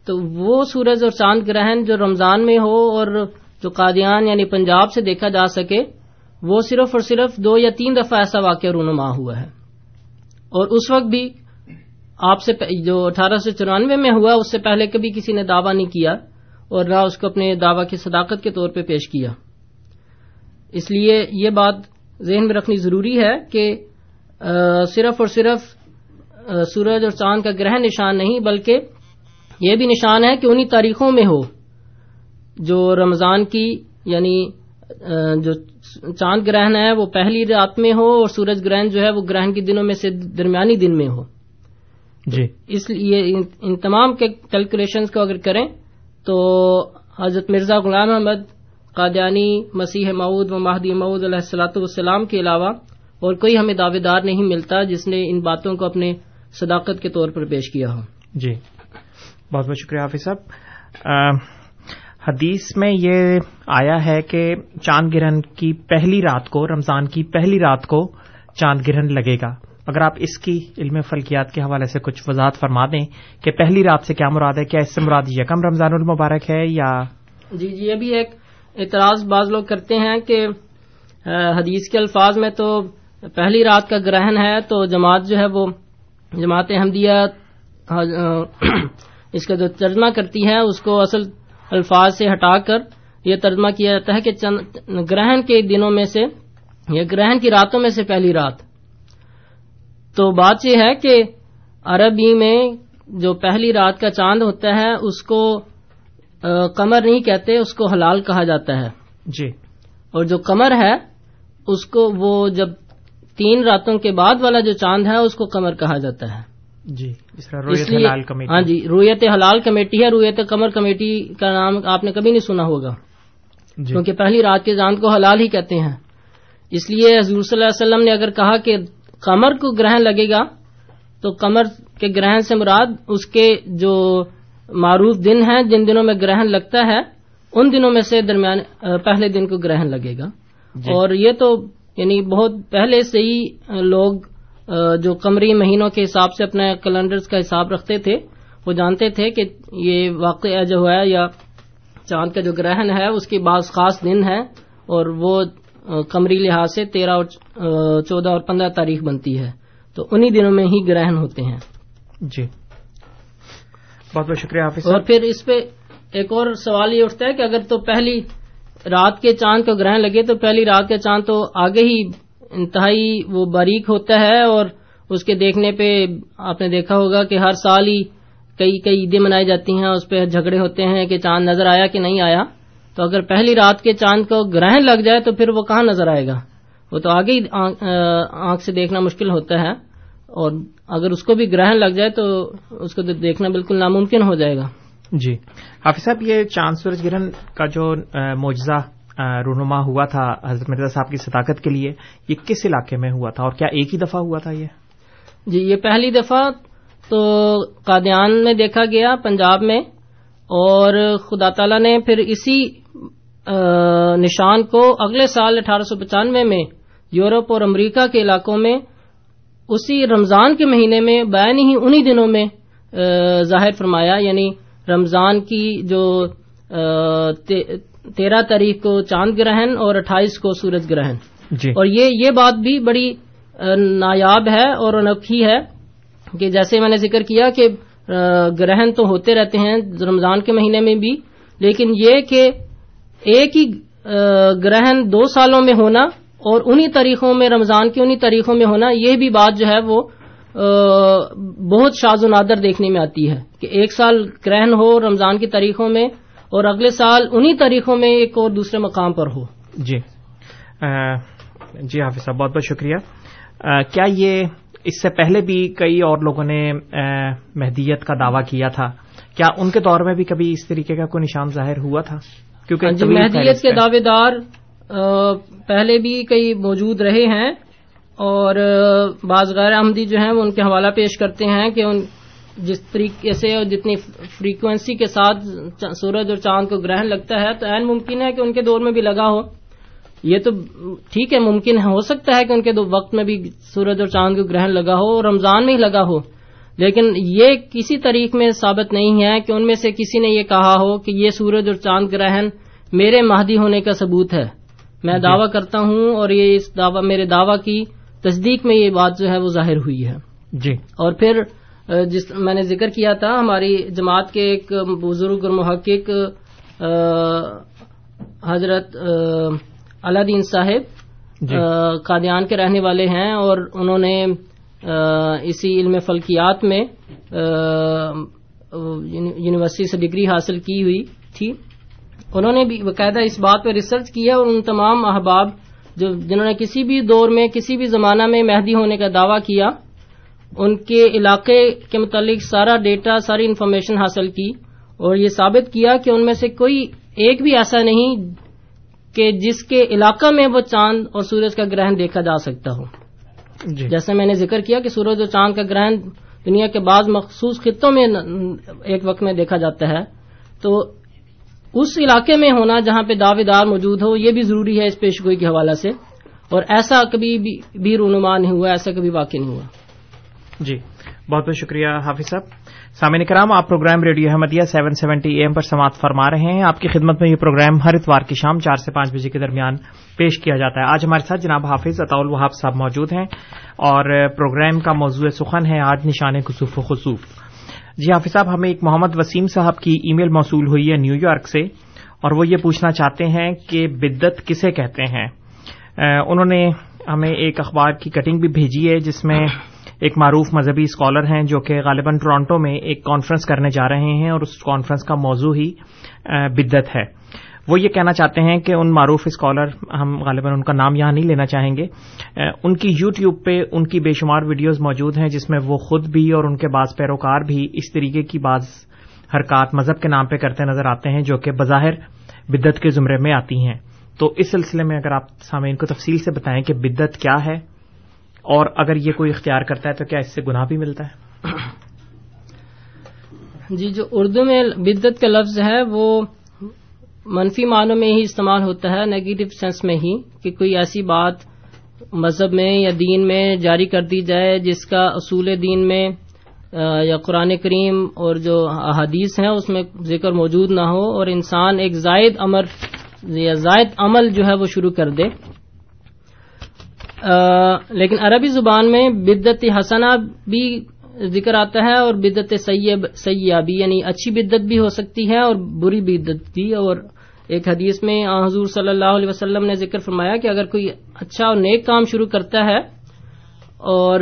تو وہ سورج اور چاند گرہن جو رمضان میں ہو اور جو قادیان یعنی پنجاب سے دیکھا جا سکے وہ صرف اور صرف دو یا تین دفعہ ایسا واقعہ رونما ہوا ہے۔ اور اس وقت بھی آپ سے جو اٹھارہ سو چورانوے میں ہوا، اس سے پہلے کبھی کسی نے دعویٰ نہیں کیا اور نہ اس کو اپنے دعوی کی صداقت کے طور پہ پیش کیا۔ اس لیے یہ بات ذہن میں رکھنی ضروری ہے کہ صرف اور صرف سورج اور چاند کا گرہن نشان نہیں، بلکہ یہ بھی نشان ہے کہ انہی تاریخوں میں ہو جو رمضان کی یعنی جو چاند گرہن ہے وہ پہلی رات میں ہو اور سورج گرہن جو ہے وہ گرہن کے دنوں میں سے درمیانی دن میں ہو۔ جی۔ اس لیے ان تمام کیلکولیشنز کو اگر کریں تو حضرت مرزا غلام احمد قادیانی مسیح معود و مہدی معود علیہ السلاۃ والسلام کے علاوہ اور کوئی ہمیں دعوے دار نہیں ملتا جس نے ان باتوں کو اپنے صداقت کے طور پر پیش کیا ہو۔ جی۔ بہت بہت شکریہ حافظ صاحب۔ حدیث میں یہ آیا ہے کہ چاند گرہن کی پہلی رات کو، رمضان کی پہلی رات کو چاند گرہن لگے گا۔ اگر آپ اس کی علم فلکیات کے حوالے سے کچھ وضاحت فرما دیں کہ پہلی رات سے کیا مراد ہے، کیا اس سے مراد یکم رمضان المبارک ہے یا جی جی یہ بھی ایک اعتراض بعض لوگ کرتے ہیں کہ حدیث کے الفاظ میں تو پہلی رات کا گرہن ہے تو جماعت جو ہے وہ جماعت احمدیہ اس کا جو ترجمہ کرتی ہے اس کو اصل الفاظ سے ہٹا کر یہ ترجمہ کیا جاتا ہے کہ گرہن کے دنوں میں سے یا گرہن کی راتوں میں سے پہلی رات۔ تو بات یہ ہے کہ عربی میں جو پہلی رات کا چاند ہوتا ہے اس کو کمر نہیں کہتے اس کو حلال کہا جاتا ہے۔ جی۔ اور جو کمر ہے اس کو وہ جب تین راتوں کے بعد والا جو چاند ہے اس کو کمر کہا جاتا ہے۔ جی اس کمیٹی۔ ہاں جی رویت حلال کمیٹی ہے رویت کمر کمیٹی کا نام آپ نے کبھی نہیں سنا ہوگا۔ جی۔ کیونکہ پہلی رات کے چاند کو حلال ہی کہتے ہیں۔ اس لیے حضور صلی اللہ علیہ وسلم نے اگر کہا کہ کمر کو گرہن لگے گا تو کمر کے گرہن سے مراد اس کے جو معروف دن ہیں جن دنوں میں گرہن لگتا ہے ان دنوں میں سے درمیان پہلے دن کو گرہن لگے گا۔ جی۔ اور یہ تو یعنی بہت پہلے سے ہی لوگ جو قمری مہینوں کے حساب سے اپنے کیلنڈرز کا حساب رکھتے تھے وہ جانتے تھے کہ یہ واقعہ جو ہے یا چاند کا جو گرہن ہے اس کے بعض خاص دن ہے اور وہ قمری لحاظ سے تیرہ اور چودہ اور پندرہ تاریخ بنتی ہے۔ تو انہی دنوں میں ہی گرہن ہوتے ہیں۔ جی۔ بہت بہت شکریہ حافظ اور پھر اس پہ ایک اور سوال یہ اٹھتا ہے کہ اگر تو پہلی رات کے چاند کو گرہن لگے تو پہلی رات کا چاند تو آگے ہی انتہائی وہ باریک ہوتا ہے اور اس کے دیکھنے پہ آپ نے دیکھا ہوگا کہ ہر سال ہی کئی کئی عیدیں منائی جاتی ہیں اس پہ جھگڑے ہوتے ہیں کہ چاند نظر آیا کہ نہیں آیا۔ تو اگر پہلی رات کے چاند کو گرہن لگ جائے تو پھر وہ کہاں نظر آئے گا؟ وہ تو آگے ہی آنکھ سے دیکھنا مشکل ہوتا ہے اور اگر اس کو بھی گرہن لگ جائے تو اس کو دیکھنا بالکل ناممکن ہو جائے گا۔ جی۔ حافظ صاحب، یہ چاند سورج گرہن کا جو معجزہ رونما ہوا تھا حضرت مرزا صاحب کی صداقت کے لیے۔ یہ کس علاقے میں ہوا تھا اور کیا ایک ہی دفعہ ہوا تھا یہ؟ جی یہ پہلی دفعہ تو قادیان میں دیکھا گیا پنجاب میں اور خدا تعالی نے پھر اسی نشان کو اگلے سال اٹھارہ سو پچانوے میں یورپ اور امریکہ کے علاقوں میں اسی رمضان کے مہینے میں بین ہی انہی دنوں میں ظاہر فرمایا یعنی رمضان کی جو تیرہ تاریخ کو چاند گرہن اور اٹھائیس کو سورج گرہن۔ جی۔ اور یہ یہ بات بھی بڑی نایاب ہے اور انوکھی ہے کہ جیسے میں نے ذکر کیا کہ گرہن تو ہوتے رہتے ہیں رمضان کے مہینے میں بھی لیکن یہ کہ ایک ہی گرہن دو سالوں میں ہونا اور انہی تاریخوں میں رمضان کی انہی تاریخوں میں ہونا یہ بھی بات جو ہے وہ بہت شاز و نادر دیکھنے میں آتی ہے کہ ایک سال گرہن ہو رمضان کی تاریخوں میں اور اگلے سال انہی تاریخوں میں ایک اور دوسرے مقام پر ہو۔ جی۔ جی حافظ صاحب بہت بہت شکریہ۔ کیا یہ اس سے پہلے بھی کئی اور لوگوں نے مہدیت کا دعویٰ کیا تھا؟ کیا ان کے دور میں بھی کبھی اس طریقے کا کوئی نشان ظاہر ہوا تھا؟ کیونکہ جی مہدیت کے دعوے دار پہلے بھی کئی موجود رہے ہیں اور بعض غیر احمدی جو ہیں وہ ان کے حوالہ پیش کرتے ہیں کہ ان جس طریقے سے اور جتنی فریکوینسی کے ساتھ سورج اور چاند کو گرہن لگتا ہے تو این ممکن ہے کہ ان کے دور میں بھی لگا ہو۔ یہ تو ٹھیک ہے ممکن ہو سکتا ہے کہ ان کے وقت میں بھی سورج اور چاند کو گرہن لگا ہو اور رمضان میں ہی لگا ہو۔ لیکن یہ کسی طریق میں ثابت نہیں ہے کہ ان میں سے کسی نے یہ کہا ہو کہ یہ سورج اور چاند گرہن میرے مہدی ہونے کا ثبوت ہے۔ میں دعوی کرتا ہوں اور یہ اس میرے دعوی کی تصدیق میں یہ بات جو ہے وہ ظاہر ہوئی ہے۔ جی۔ اور پھر جس میں نے ذکر کیا تھا ہماری جماعت کے ایک بزرگ اور محقق حضرت اللہ دین صاحب جی۔ قادیان کے رہنے والے ہیں اور انہوں نے اسی علم فلکیات میں یونیورسٹی سے ڈگری حاصل کی ہوئی تھی۔ انہوں نے بھی باقاعدہ اس بات پہ ریسرچ کیا اور ان تمام احباب جو جنہوں نے کسی بھی دور میں کسی بھی زمانہ میں مہدی ہونے کا دعویٰ کیا ان کے علاقے کے متعلق سارا ڈیٹا ساری انفارمیشن حاصل کی اور یہ ثابت کیا کہ ان میں سے کوئی ایک بھی ایسا نہیں کہ جس کے علاقہ میں وہ چاند اور سورج کا گرہن دیکھا جا سکتا ہو۔ جی۔ جیسے میں نے ذکر کیا کہ سورج اور چاند کا گرہن دنیا کے بعض مخصوص خطوں میں ایک وقت میں دیکھا جاتا ہے۔ تو اس علاقے میں ہونا جہاں پہ دعوے دار موجود ہو یہ بھی ضروری ہے اس پیشگوئی کے حوالے سے۔ اور ایسا کبھی بھی رونما نہیں ہوا ایسا کبھی واقع نہیں ہوا۔ جی بہت بہت شکریہ حافظ صاحب۔ سامعین کرام، آپ program radio Ahmadiyya seven seventy A M پر سماعت فرما رہے ہیں۔ آپ کی خدمت میں یہ پروگرام ہر اتوار کی شام چار سے پانچ بجے کے درمیان پیش کیا جاتا ہے۔ آج ہمارے ساتھ جناب حافظ اطاول وہاب صاحب موجود ہیں اور پروگرام کا موضوع سخن ہے آج نشان خصوف و خصوف جی حافظ صاحب، ہمیں ایک محمد وسیم صاحب کی ای میل موصول ہوئی ہے نیو یارک سے اور وہ یہ پوچھنا چاہتے ہیں کہ بدت کسے کہتے ہیں؟ انہوں نے ہمیں ایک اخبار کی کٹنگ بھی بھیجی ہے جس میں ایک معروف مذہبی اسکالر ہیں جو کہ غالباً ٹورانٹو میں ایک کانفرنس کرنے جا رہے ہیں اور اس کانفرنس کا موضوع ہی بدت ہے۔ وہ یہ کہنا چاہتے ہیں کہ ان معروف اسکالر ہم غالباً ان کا نام یہاں نہیں لینا چاہیں گے ان کی یو ٹیوب پہ ان کی بے شمار ویڈیوز موجود ہیں جس میں وہ خود بھی اور ان کے بعض پیروکار بھی اس طریقے کی بعض حرکات مذہب کے نام پہ کرتے نظر آتے ہیں جو کہ بظاہر بدت کے زمرے میں آتی ہیں۔ تو اس سلسلے میں اگر آپ سامعین کو تفصیل سے بتائیں کہ بدت کیا ہے اور اگر یہ کوئی اختیار کرتا ہے تو کیا اس سے گناہ بھی ملتا ہے؟ جی جو اردو میں بدت کا لفظ ہے، وہ منفی معنوں میں ہی استعمال ہوتا ہے نیگیٹو سینس میں ہی، کہ کوئی ایسی بات مذہب میں یا دین میں جاری کر دی جائے، جس کا اصول دین میں یا قرآن کریم اور جو احادیث ہیں، اس میں ذکر موجود نہ ہو اور انسان ایک زائد امر یا زائد عمل جو ہے، وہ شروع کر دے۔ لیکن عربی زبان میں بدت حسنہ بھی ذکر آتا ہے اور بدت سیاح بھی یعنی اچھی بدت بھی ہو سکتی ہے اور بری بدت بھی۔ اور ایک حدیث میں حضور صلی اللہ علیہ وسلم نے ذکر فرمایا کہ اگر کوئی اچھا اور نیک کام شروع کرتا ہے اور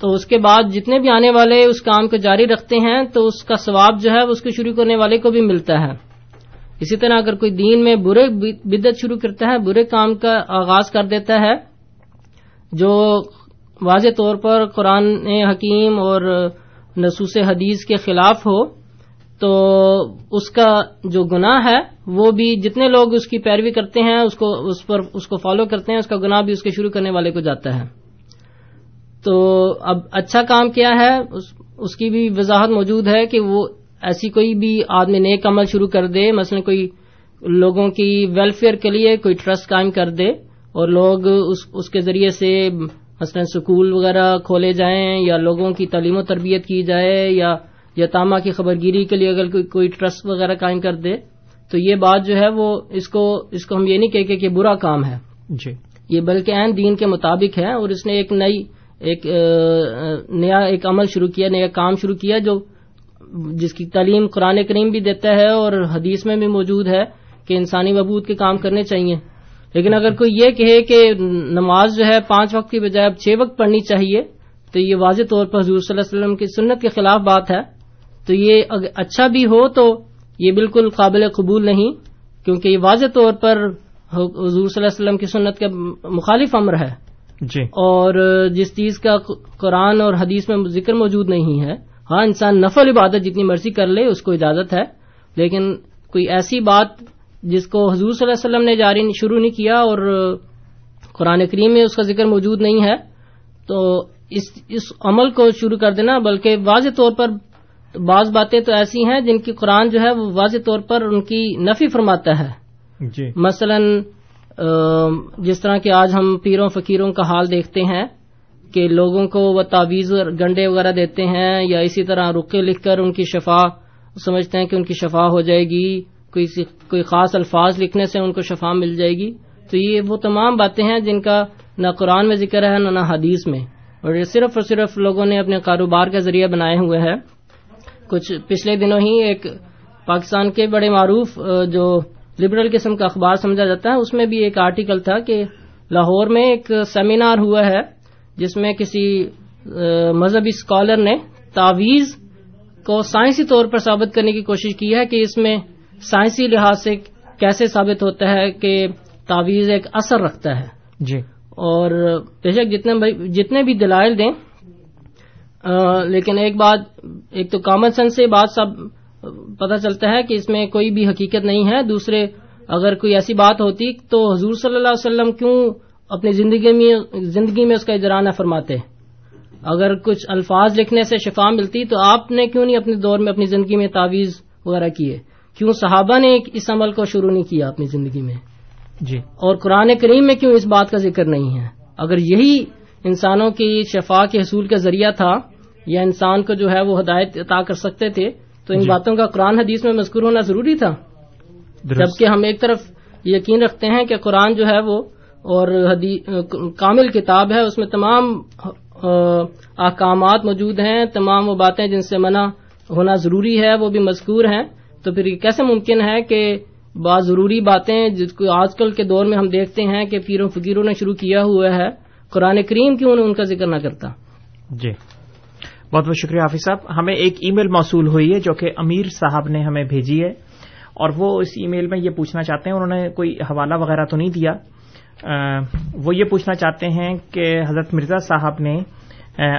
تو اس کے بعد جتنے بھی آنے والے اس کام کو جاری رکھتے ہیں تو اس کا ثواب جو ہے اس کو شروع کرنے والے کو بھی ملتا ہے۔ اسی طرح اگر کوئی دین میں برے بدت شروع کرتا ہے، برے کام کا آغاز کر دیتا ہے، جو واضح طور پر قرآن حکیم اور نصوص حدیث کے خلاف ہو، تو اس کا جو گناہ ہے، وہ بھی جتنے لوگ اس کی پیروی کرتے ہیں، اس کو اس پر اس کو فالو کرتے ہیں، اس کا گناہ بھی اس کے شروع کرنے والے کو جاتا ہے۔ تو اب اچھا کام کیا ہے؟ اس اس کی بھی وضاحت موجود ہے کہ وہ ایسی کوئی بھی آدمی نیک عمل شروع کر دے مثلا کوئی لوگوں کی ویلفیئر کے لیے کوئی ٹرسٹ قائم کر دے اور لوگ اس اس کے ذریعے سے مثلا سکول وغیرہ کھولے جائیں یا لوگوں کی تعلیم و تربیت کی جائے یا یتامہ کی خبر گیری کے لیے اگر کوئی کوئی ٹرسٹ وغیرہ قائم کر دے تو یہ بات جو ہے وہ اس کو اس کو ہم یہ نہیں کہہ کہ برا کام ہے۔ جی۔ یہ بلکہ عین دین کے مطابق ہے اور اس نے ایک نئی ایک نیا ایک عمل شروع کیا نیا کام شروع کیا جو جس کی تعلیم قرآن کریم بھی دیتا ہے اور حدیث میں بھی موجود ہے کہ انسانی وبود کے کام کرنے چاہیے۔ لیکن اگر کوئی یہ کہے کہ نماز جو ہے پانچ وقت کی بجائے اب چھ وقت پڑھنی چاہیے تو یہ واضح طور پر حضور صلی اللہ علیہ وسلم کی سنت کے خلاف بات ہے۔ تو یہ اچھا بھی ہو تو یہ بالکل قابل قبول نہیں کیونکہ یہ واضح طور پر حضور صلی اللہ علیہ وسلم کی سنت کا مخالف امر ہے۔ جی۔ اور جس چیز کا قرآن اور حدیث میں ذکر موجود نہیں ہے ہاں انسان نفل عبادت جتنی مرضی کر لے اس کو اجازت ہے۔ لیکن کوئی ایسی بات جس کو حضور صلی اللہ علیہ وسلم نے جاری شروع نہیں کیا اور قرآن کریم میں اس کا ذکر موجود نہیں ہے تو اس اس عمل کو شروع کر دینا۔ بلکہ واضح طور پر بعض باتیں تو ایسی ہیں جن کی قرآن جو ہے وہ واضح طور پر ان کی نفی فرماتا ہے۔ جی۔ مثلا جس طرح کہ آج ہم پیروں فقیروں کا حال دیکھتے ہیں کہ لوگوں کو وہ تعویذ گنڈے وغیرہ دیتے ہیں یا اسی طرح رقے لکھ کر ان کی شفا، سمجھتے ہیں کہ ان کی شفا ہو جائے گی، کوئی کوئی خاص الفاظ لکھنے سے ان کو شفا مل جائے گی۔ تو یہ وہ تمام باتیں ہیں جن کا نہ قرآن میں ذکر ہے نہ حدیث میں۔ اور یہ صرف اور صرف لوگوں نے اپنے کاروبار کا ذریعہ بنائے ہوئے ہیں۔ کچھ پچھلے دنوں ہی ایک پاکستان کے بڑے معروف جو لبرل قسم کا اخبار سمجھا جاتا ہے، اس میں بھی ایک آرٹیکل تھا کہ لاہور میں ایک سیمینار ہوا ہے۔ جس میں کسی مذہبی اسکالر نے تعویز کو سائنسی طور پر ثابت کرنے کی کوشش کی ہے کہ اس میں سائنسی لحاظ سے کیسے ثابت ہوتا ہے کہ تعویذ ایک اثر رکھتا ہے۔ جی۔ اور بے شک جتنے جتنے بھی دلائل دیں لیکن ایک بات ایک تو کامن سینس سے بات سب پتہ چلتا ہے کہ اس میں کوئی بھی حقیقت نہیں ہے۔ دوسرے اگر کوئی ایسی بات ہوتی تو حضور صلی اللہ علیہ وسلم کیوں اپنی زندگی میں زندگی میں اس کا اجرانہ فرماتے۔ اگر کچھ الفاظ لکھنے سے شفا ملتی تو آپ نے کیوں نہیں اپنے دور میں اپنی زندگی میں تعویذ وغیرہ کیے؟ کیوں صحابہ نے اس عمل کو شروع نہیں کیا اپنی زندگی میں؟ جی۔ اور قرآن کریم میں کیوں اس بات کا ذکر نہیں ہے؟ اگر یہی انسانوں کی شفا کے حصول کا ذریعہ تھا یا انسان کو جو ہے وہ ہدایت عطا کر سکتے تھے تو ان جی۔ باتوں کا قرآن حدیث میں مذکور ہونا ضروری تھا۔ جبکہ ہم ایک طرف یقین رکھتے ہیں کہ قرآن جو ہے وہ اور کامل کتاب ہے، اس میں تمام احکامات موجود ہیں، تمام وہ باتیں جن سے منع ہونا ضروری ہے، وہ بھی مذکور ہیں۔ تو پھر یہ کیسے ممکن ہے کہ بعض ضروری باتیں جس کو آج کل کے دور میں ہم دیکھتے ہیں کہ پیروں فقیروں نے شروع کیا ہوا ہے، قرآن کریم کیوں ان کا ذکر نہ کرتا؟ جی۔ بہت بہت شکریہ حافظ صاحب۔ ہمیں ایک ای میل موصول ہوئی ہے جو کہ امیر صاحب نے ہمیں بھیجی ہے، اور وہ اس ای میل میں یہ پوچھنا چاہتے ہیں، انہوں نے کوئی حوالہ وغیرہ تو نہیں دیا۔ وہ یہ پوچھنا چاہتے ہیں کہ حضرت مرزا صاحب نے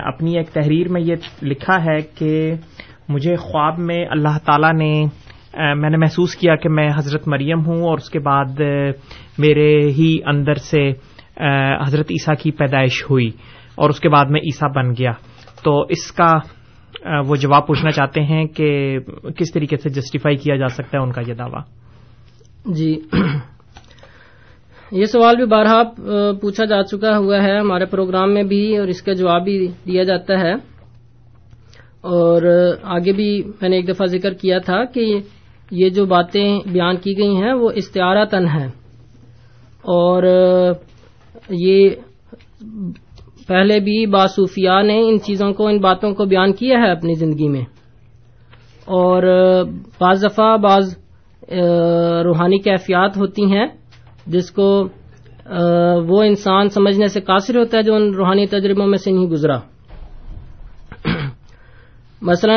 اپنی ایک تحریر میں یہ لکھا ہے کہ مجھے خواب میں اللہ تعالی نے میں نے محسوس کیا کہ میں حضرت مریم ہوں اور اس کے بعد میرے ہی اندر سے حضرت عیسیٰ کی پیدائش ہوئی اور اس کے بعد میں عیسیٰ بن گیا۔ تو اس کا وہ جواب پوچھنا چاہتے ہیں کہ کس طریقے سے جسٹیفائی کیا جا سکتا ہے ان کا یہ دعویٰ؟ جی۔ یہ سوال بھی بارہا پوچھا جا چکا ہوا ہے ہمارے پروگرام میں بھی اور اس کا جواب بھی دیا جاتا ہے۔ اور آگے بھی میں نے ایک دفعہ ذکر کیا تھا کہ یہ جو باتیں بیان کی گئی ہیں وہ استعارہ تن ہیں۔ اور یہ پہلے بھی باصوفیہ نے ان چیزوں کو، ان باتوں کو بیان کیا ہے اپنی زندگی میں۔ اور بعض دفعہ بعض روحانی کیفیات ہوتی ہیں۔ جس کو وہ انسان سمجھنے سے قاصر ہوتا ہے جو ان روحانی تجربوں میں سے نہیں گزرا۔ مثلا،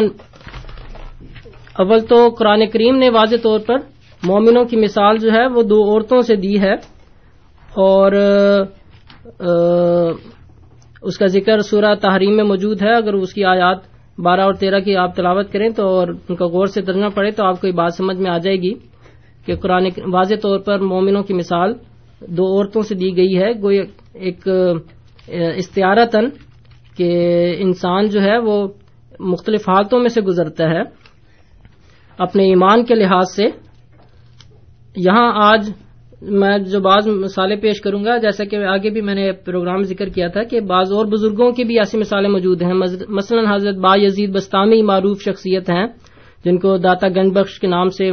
اول تو قرآن کریم نے واضح طور پر مومنوں کی مثال جو ہے وہ دو عورتوں سے دی ہے اور اس کا ذکر سورہ تحریم میں موجود ہے۔ اگر اس کی آیات بارہ اور تیرہ کی آپ تلاوت کریں تو اور ان کا غور سے ترجمہ پڑے تو آپ کو یہ بات سمجھ میں آ جائے گی۔ کہ قرآن واضح طور پر مومنوں کی مثال دو عورتوں سے دی گئی ہے، گویا ایک استعارتاً کہ انسان جو ہے وہ مختلف حالتوں میں سے گزرتا ہے، اپنے ایمان کے لحاظ سے۔ یہاں آج میں جو بعض مثالیں پیش کروں گا، جیسا کہ آگے بھی میں نے پروگرام ذکر کیا تھا کہ بعض اور بزرگوں کی بھی ایسی مثالیں موجود ہیں۔ مثلا حضرت با یزید بستانی معروف شخصیت ہیں، جن کو داتا گنج بخش کے نام سے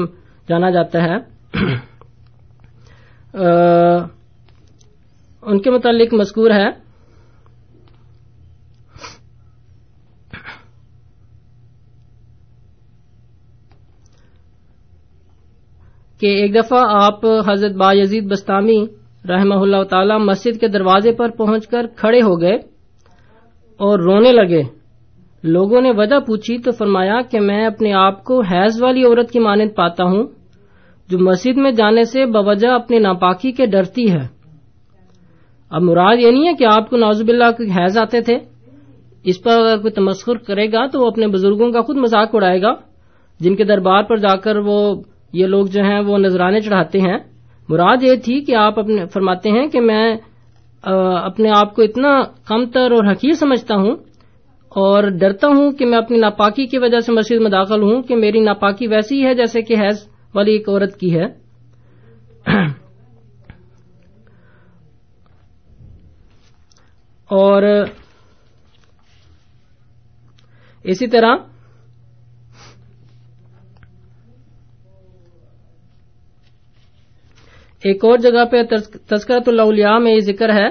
جانا جاتا ہے۔ ان کے متعلق مذکور ہے۔ کہ ایک دفعہ آپ حضرت با یزید بستانی رحمہ اللہ تعالی مسجد کے دروازے پر پہنچ کر کھڑے ہو گئے اور رونے لگے۔ لوگوں نے وجہ پوچھی تو فرمایا کہ میں اپنے آپ کو حیض والی عورت کی مانند پاتا ہوں۔ جو مسجد میں جانے سے بوجہ اپنی ناپاکی کے ڈرتی ہے۔ اب مراد یہ نہیں ہے کہ آپ کو نوزب اللہ کو حیض آتے تھے۔ اس پر اگر کوئی تمسخر کرے گا تو وہ اپنے بزرگوں کا خود مذاق اڑائے گا۔ جن کے دربار پر جا کر وہ یہ لوگ جو ہیں وہ نذرانے چڑھاتے ہیں۔ مراد یہ تھی کہ آپ اپنے فرماتے ہیں کہ میں اپنے آپ کو اتنا کم تر اور حقیر سمجھتا ہوں اور ڈرتا ہوں کہ میں اپنی ناپاکی کی وجہ سے مسجد میں داخل ہوں کہ میری ناپاکی ویسی ہے جیسے کہ حیض۔ والی ایک عورت کی ہے۔ اور اسی طرح ایک اور جگہ پہ تذکرت اللہ میں یہ ذکر ہے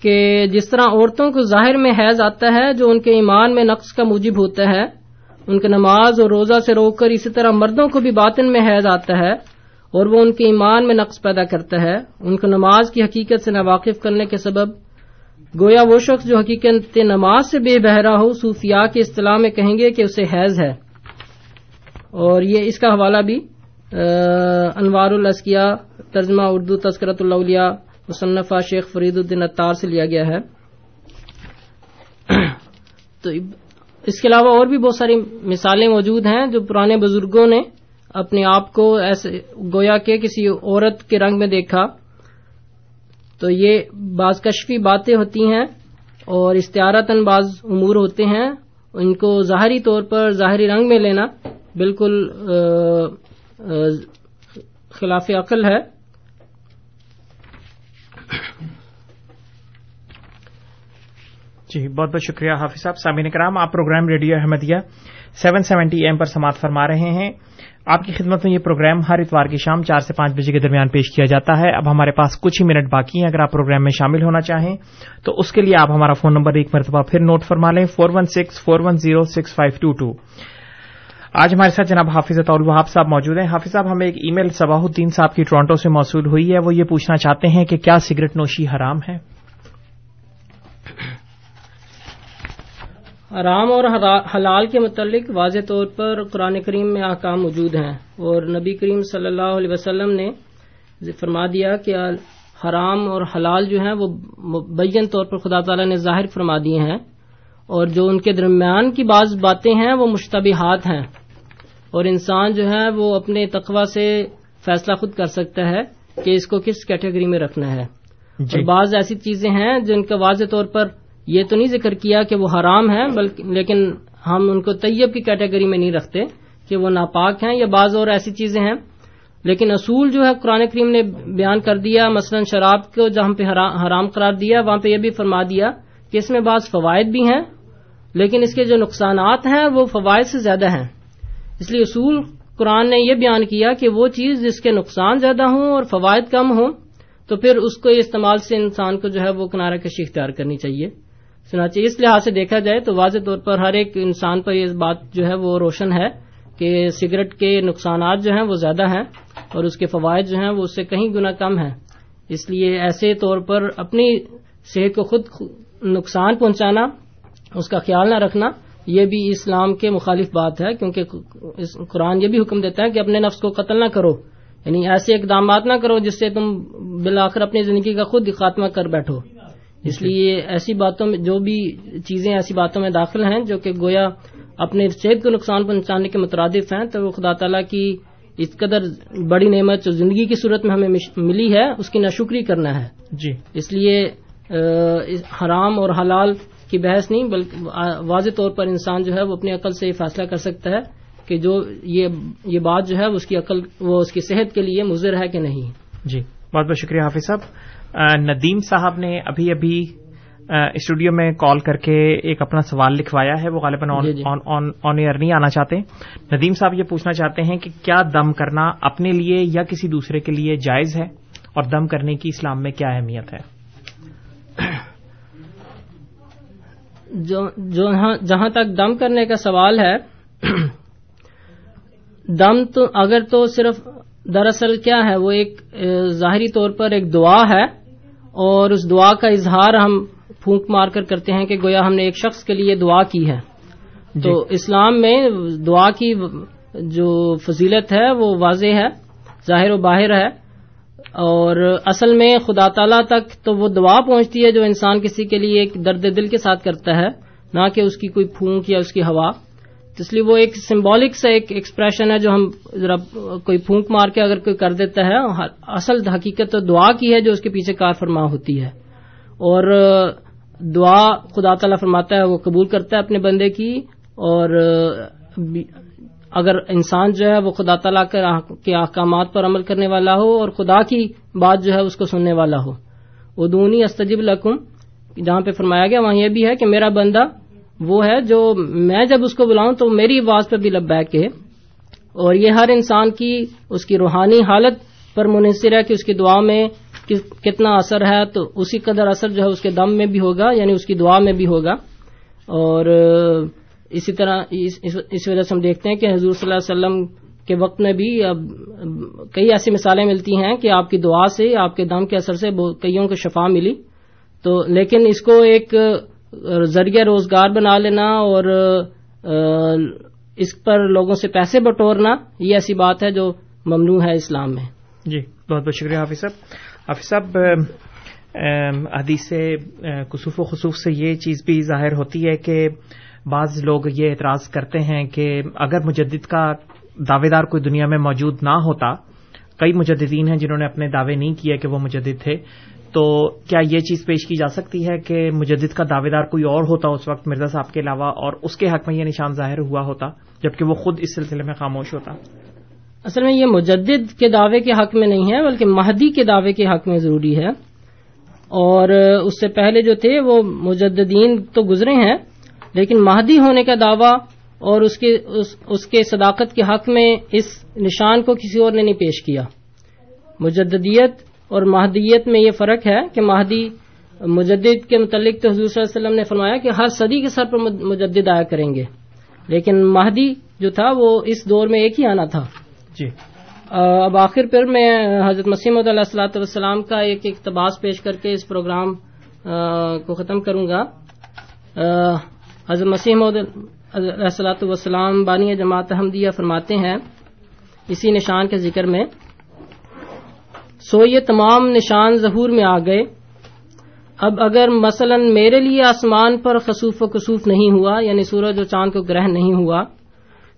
کہ جس طرح عورتوں کو ظاہر میں حیض آتا ہے، جو ان کے ایمان میں نقص کا موجب ہوتا ہے ان کے نماز اور روزہ سے روک کر اسی طرح مردوں کو بھی باطن میں حیض آتا ہے اور وہ ان کے ایمان میں نقص پیدا کرتا ہے، ان کو نماز کی حقیقت سے ناواقف کرنے کے سبب، گویا وہ شخص جو حقیقت نماز سے بے بہرا ہو، صوفیاء کی اصطلاح میں کہیں گے کہ اسے حیض ہے۔ اور یہ اس کا حوالہ بھی انوار الاسکیا ترجمہ اردو تذکرت اللہ مصنفہ شیخ فرید الدین اطار سے لیا گیا ہے۔ تو اس کے علاوہ اور بھی بہت ساری مثالیں موجود ہیں جو پرانے بزرگوں نے اپنے آپ کو ایسے گویا کے کسی عورت کے رنگ میں دیکھا۔ تو یہ بعض کشفی باتیں ہوتی ہیں اور اشتہارتاً بعض امور ہوتے ہیں۔ ان کو ظاہری طور پر ظاہری رنگ میں لینا بالکل خلاف عقل ہے۔ جی بہت بہت شکریہ حافظ صاحب، سامعین کرام، آپ program radio Ahmadiyya seven seventy M پر سماعت فرما رہے ہیں۔ آپ کی خدمت میں یہ پروگرام ہر اتوار کی شام چار سے پانچ بجے کے درمیان پیش کیا جاتا ہے۔ اب ہمارے پاس کچھ ہی منٹ باقی ہیں، اگر آپ پروگرام میں شامل ہونا چاہیں تو اس کے لیے آپ ہمارا فون نمبر ایک مرتبہ پھر نوٹ فرما لیں، four one six, four one zero, six five two two. آج ہمارے ساتھ جناب حافظ الوہاب صاحب موجود ہیں۔ حافظ صاحب، ہمیں ایک ای میل صباح الدین صاحب کی ٹورانٹو سے موصول ہوئی ہے۔ وہ یہ پوچھنا چاہتے ہیں کہ کیا سگریٹ نوشی حرام ہے؟ حرام اور حلال کے متعلق واضح طور پر قرآن کریم میں احکام موجود ہیں اور نبی کریم صلی اللہ علیہ وسلم نے فرما دیا کہ حرام اور حلال جو ہیں وہ مبین طور پر خدا تعالیٰ نے ظاہر فرما دیے ہیں اور جو ان کے درمیان کی بعض باتیں ہیں وہ مشتبہات ہیں اور انسان جو ہے وہ اپنے تقوی سے فیصلہ خود کر سکتا ہے کہ اس کو کس کیٹیگری میں رکھنا ہے جی۔ اور بعض ایسی چیزیں ہیں جن کا واضح طور پر یہ تو نہیں ذکر کیا کہ وہ حرام ہے بلکہ لیکن ہم ان کو طیب کی کیٹیگری میں نہیں رکھتے کہ وہ ناپاک ہیں یا بعض اور ایسی چیزیں ہیں۔ لیکن اصول جو ہے، قرآن کریم نے بیان کر دیا، مثلا شراب کو جہاں پہ حرام قرار دیا، وہاں پہ یہ بھی فرما دیا کہ اس میں بعض فوائد بھی ہیں، لیکن اس کے جو نقصانات ہیں وہ فوائد سے زیادہ ہیں۔ اس لیے اصول قرآن نے یہ بیان کیا کہ وہ چیز جس کے نقصان زیادہ ہوں اور فوائد کم ہوں، تو پھر اس کو استعمال سے انسان کو جو ہے وہ کنارہ کشی اختیار کرنی چاہیے۔ سناچہ اس لحاظ سے دیکھا جائے تو واضح طور پر ہر ایک انسان پر یہ بات جو ہے وہ روشن ہے کہ سگریٹ کے نقصانات جو ہیں وہ زیادہ ہیں اور اس کے فوائد جو ہیں وہ اس سے کہیں گنا کم ہیں۔ اس لیے ایسے طور پر اپنی صحت کو خود نقصان پہنچانا، اس کا خیال نہ رکھنا، یہ بھی اسلام کے مخالف بات ہے، کیونکہ قرآن یہ بھی حکم دیتا ہے کہ اپنے نفس کو قتل نہ کرو۔ یعنی ایسے اقدامات نہ کرو جس سے تم بالآخر اپنی زندگی کا خود خاتمہ کر بیٹھو۔ اس لیے ایسی باتوں میں جو بھی چیزیں ایسی باتوں میں داخل ہیں جو کہ گویا اپنے صحت کو نقصان پہنچانے کے مترادف ہیں تو وہ خدا تعالیٰ کی اس قدر بڑی نعمت جو زندگی کی صورت میں ہمیں ملی ہے اس کی ناشکری کرنا ہے۔ جی۔ اس لیے حرام اور حلال کی بحث نہیں بلکہ واضح طور پر انسان جو ہے وہ اپنی عقل سے یہ فیصلہ کر سکتا ہے کہ جو یہ بات جو ہے اس کی عقل وہ اس کی صحت کے لیے مضر ہے کہ نہیں۔ جی۔ بہت بہت شکریہ حافظ صاحب۔ ندیم صاحب نے ابھی ابھی اسٹوڈیو میں کال کر کے ایک اپنا سوال لکھوایا ہے وہ غالباً آن جی، جی۔ ایئر نہیں آنا چاہتے۔ ندیم صاحب یہ پوچھنا چاہتے ہیں کہ کیا دم کرنا اپنے لیے یا کسی دوسرے کے لیے جائز ہے؟ اور دم کرنے کی اسلام میں کیا اہمیت ہے؟ جہاں تک دم کرنے کا سوال ہے دم تو اگر تو صرف دراصل کیا ہے وہ ایک ظاہری طور پر ایک دعا ہے۔ اور اس دعا کا اظہار ہم پھونک مار کر کرتے ہیں کہ گویا ہم نے ایک شخص کے لیے دعا کی ہے۔ تو جی۔ اسلام میں دعا کی جو فضیلت ہے وہ واضح ہے ظاہر و باہر ہے۔ اور اصل میں خدا تعالی تک تو وہ دعا پہنچتی ہے جو انسان کسی کے لیے ایک درد دل کے ساتھ کرتا ہے نہ کہ اس کی کوئی پھونک یا اس کی ہوا۔ اس لیے وہ ایک سمبولک سے ایک ایکسپریشن ہے جو ہم ذرا کوئی پھونک مار کے اگر کوئی کر دیتا ہے، اصل حقیقت تو دعا کی ہے جو اس کے پیچھے کار فرما ہوتی ہے۔ اور دعا خدا تعالیٰ فرماتا ہے، وہ قبول کرتا ہے اپنے بندے کی۔ اور اگر انسان جو ہے، وہ خدا تعالیٰ کے احکامات پر عمل کرنے والا ہو اور خدا کی بات جو ہے، اس کو سننے والا ہو۔ وہ دونی استجب لکم، جہاں پہ فرمایا گیا، وہاں یہ بھی ہے کہ میرا بندہ وہ ہے جو میں جب اس کو بلاؤں تو میری آواز پہ بھی لبیک ہے اور یہ ہر انسان کی اس کی روحانی حالت پر منحصر ہے کہ اس کی دعا میں کتنا اثر ہے تو اسی قدر اثر جو ہے اس کے دم میں بھی ہوگا یعنی اس کی دعا میں بھی ہوگا۔ اور اسی طرح اس وجہ سے ہم دیکھتے ہیں کہ حضور صلی اللہ علیہ وسلم کے وقت میں بھی اب کئی ایسی مثالیں ملتی ہیں کہ آپ کی دعا سے، آپ کے دم کے اثر سے کئیوں کو شفا ملی۔ تو لیکن اس کو ایک ذریعہ روزگار بنا لینا اور اس پر لوگوں سے پیسے بٹورنا، یہ ایسی بات ہے جو ممنوع ہے اسلام میں۔ جی بہت بہت شکریہ حافظ صاحب۔ حافظ صاحب حدیث کسوف و خصوف سے یہ چیز بھی ظاہر ہوتی ہے کہ بعض لوگ یہ اعتراض کرتے ہیں کہ اگر مجدد کا دعوے دار کوئی دنیا میں موجود نہ ہوتا، کئی مجددین ہیں جنہوں نے اپنے دعوے نہیں کیے کہ وہ مجدد تھے تو کیا یہ چیز پیش کی جا سکتی ہے کہ مجدد کا دعوے دار کوئی اور ہوتا اس وقت مرزا صاحب کے علاوہ اور اس کے حق میں یہ نشان ظاہر ہوا ہوتا جبکہ وہ خود اس سلسلے میں خاموش ہوتا؟ اصل میں یہ مجدد کے دعوے کے حق میں نہیں ہے، بلکہ مہدی کے دعوے کے حق میں ضروری ہے۔ اور اس سے پہلے جو تھے، وہ مجددین تو گزرے ہیں، لیکن مہدی ہونے کا دعویٰ اور اس کے اس کے صداقت کے حق میں اس نشان کو کسی اور نے نہیں پیش کیا۔ مجددیت اور مہدیت میں یہ فرق ہے کہ مہدی مجدد کے متعلق تو حضور صلی اللہ علیہ وسلم نے فرمایا کہ ہر صدی کے سر پر مجدد آیا کریں گے۔ لیکن مہدی جو تھا وہ اس دور میں ایک ہی آنا تھا۔ جی۔ اب آخر پر میں حضرت مسیم علیہ السلاۃ والسلام کا ایک اقتباس پیش کر کے اس پروگرام کو ختم کروں گا۔ حضرت مسیم علیہ السلاۃ والسلام بانی جماعت احمدیہ فرماتے ہیں اسی نشان کے ذکر میں۔ سو یہ تمام نشان ظہور میں آ گئے۔ اب اگر مثلا میرے لیے آسمان پر خصوف و کسوف نہیں ہوا یعنی سورج و چاند کو گرہن نہیں ہوا،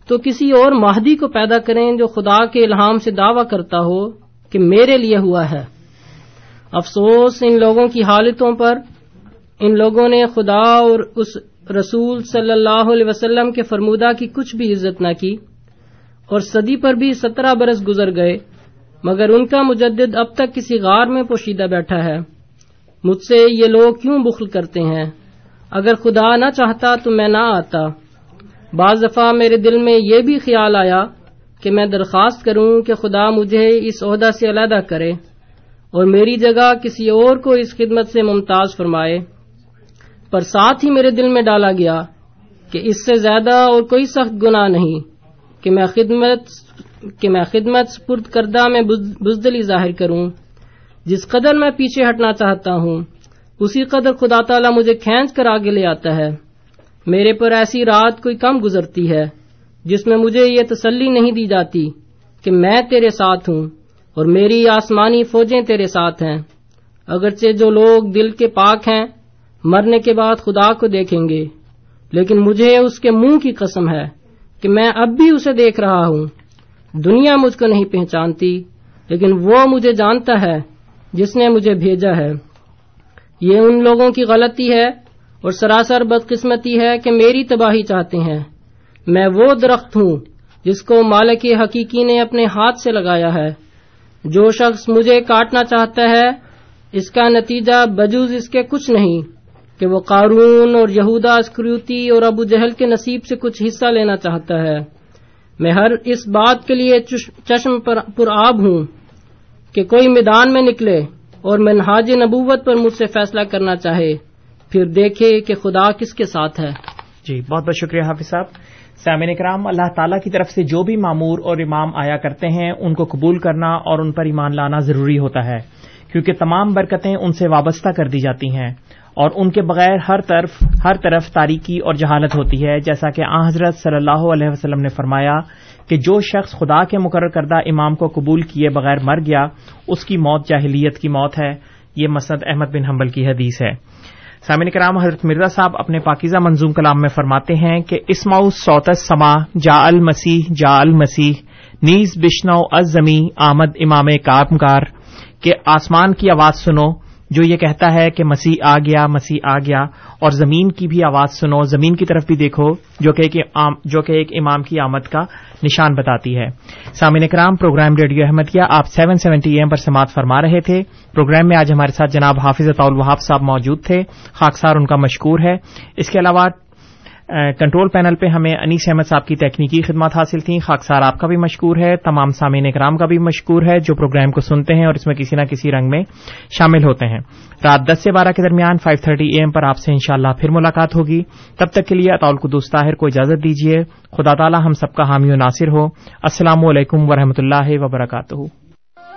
تو کسی اور مہدی کو پیدا کریں جو خدا کے الہام سے دعوی کرتا ہو کہ میرے لیے ہوا ہے۔ افسوس ان لوگوں کی حالتوں پر۔ ان لوگوں نے خدا اور اس رسول صلی اللہ علیہ وسلم کے فرمودہ کی کچھ بھی عزت نہ کی، اور صدی پر بھی سترہ برس گزر گئے۔ مگر ان کا مجدد اب تک کسی غار میں پوشیدہ بیٹھا ہے۔ مجھ سے یہ لوگ کیوں بخل کرتے ہیں؟ اگر خدا نہ چاہتا تو میں نہ آتا۔ بعض دفعہ میرے دل میں یہ بھی خیال آیا کہ میں درخواست کروں کہ خدا مجھے اس عہدہ سے علیحدہ کرے اور میری جگہ کسی اور کو اس خدمت سے ممتاز فرمائے۔ پر ساتھ ہی میرے دل میں ڈالا گیا کہ اس سے زیادہ اور کوئی سخت گناہ نہیں کہ میں خدمت کہ میں خدمت سپرد کردہ میں بزدلی ظاہر کروں، جس قدر میں پیچھے ہٹنا چاہتا ہوں، اسی قدر خدا تعالیٰ مجھے کھینچ کر آگے لے آتا ہے۔ میرے پر ایسی رات کوئی کم گزرتی ہے، جس میں مجھے یہ تسلی نہیں دی جاتی کہ میں تیرے ساتھ ہوں اور میری آسمانی فوجیں تیرے ساتھ ہیں۔ اگرچہ جو لوگ دل کے پاک ہیں، مرنے کے بعد خدا کو دیکھیں گے، لیکن مجھے اس کے منہ کی قسم ہے کہ میں اب بھی اسے دیکھ رہا ہوں۔ دنیا مجھ کو نہیں پہچانتی، لیکن وہ مجھے جانتا ہے جس نے مجھے بھیجا ہے۔ یہ ان لوگوں کی غلطی ہے اور سراسر بدقسمتی ہے کہ میری تباہی چاہتے ہیں۔ میں وہ درخت ہوں جس کو مالک حقیقی نے اپنے ہاتھ سے لگایا ہے۔ جو شخص مجھے کاٹنا چاہتا ہے، اس کا نتیجہ بجوز اس کے کچھ نہیں کہ وہ قارون اور یہودا اسکریوتی اور ابو جہل کے نصیب سے کچھ حصہ لینا چاہتا ہے۔ میں ہر اس بات کے لیے چشم پر آب ہوں کہ کوئی میدان میں نکلے اور منہاج نبوت پر مجھ سے فیصلہ کرنا چاہے، پھر دیکھے کہ خدا کس کے ساتھ ہے۔ جی بہت بہت شکریہ حافظ صاحب۔ سامعین اکرام، اللہ تعالیٰ کی طرف سے جو بھی معمور اور امام آیا کرتے ہیں، ان کو قبول کرنا اور ان پر ایمان لانا ضروری ہوتا ہے، کیونکہ تمام برکتیں ان سے وابستہ کر دی جاتی ہیں۔ اور ان کے بغیر ہر طرف ہر طرف تاریکی اور جہالت ہوتی ہے۔ جیسا کہ آ حضرت صلی اللہ علیہ وسلم نے فرمایا کہ جو شخص خدا کے مقرر کردہ امام کو قبول کیے بغیر مر گیا، اس کی موت جاہلیت کی موت ہے۔ یہ مسد احمد بن حنبل کی حدیث ہے۔ سامعین کرام، حضرت مرزا صاحب اپنے پاکیزہ منظوم کلام میں فرماتے ہیں کہ اسماؤ سوتس سما جا المسیح جا المسیح، نیز بشنو از آمد امام کامکار کہ آسمان کی آواز سنو جو یہ کہتا ہے کہ مسیح آ گیا، مسیح آ گیا، اور زمین کی بھی آواز سنو، زمین کی طرف بھی دیکھو، جو کہ ایک جو کہ ایک امام کی آمد کا نشان بتاتی ہے۔ سامعین کرام، پروگرام ریڈیو احمدیہ آپ سیون سیونٹی ایم پر سماعت فرما رہے تھے۔ پروگرام میں آج ہمارے ساتھ جناب حافظ الوہاب صاحب موجود تھے۔ خاکسار ان کا مشکور ہے۔ اس کے علاوہ کنٹرول پینل پہ ہمیں انیس احمد صاحب کی تکنیکی خدمات حاصل تھیں۔ خاکسار آپ کا بھی مشکور ہے، تمام سامعین اکرام کا بھی مشکور ہے جو پروگرام کو سنتے ہیں اور اس میں کسی نہ کسی رنگ میں شامل ہوتے ہیں۔ رات دس سے بارہ کے درمیان فائیو تھرٹی اے ایم پر آپ سے انشاءاللہ پھر ملاقات ہوگی۔ تب تک کے لیے اطول کو دوستاہر کو اجازت دیجیے۔ خدا تعالی ہم سب کا حامی و ناصر ہو۔ السلام علیکم و اللہ وبرکاتہ۔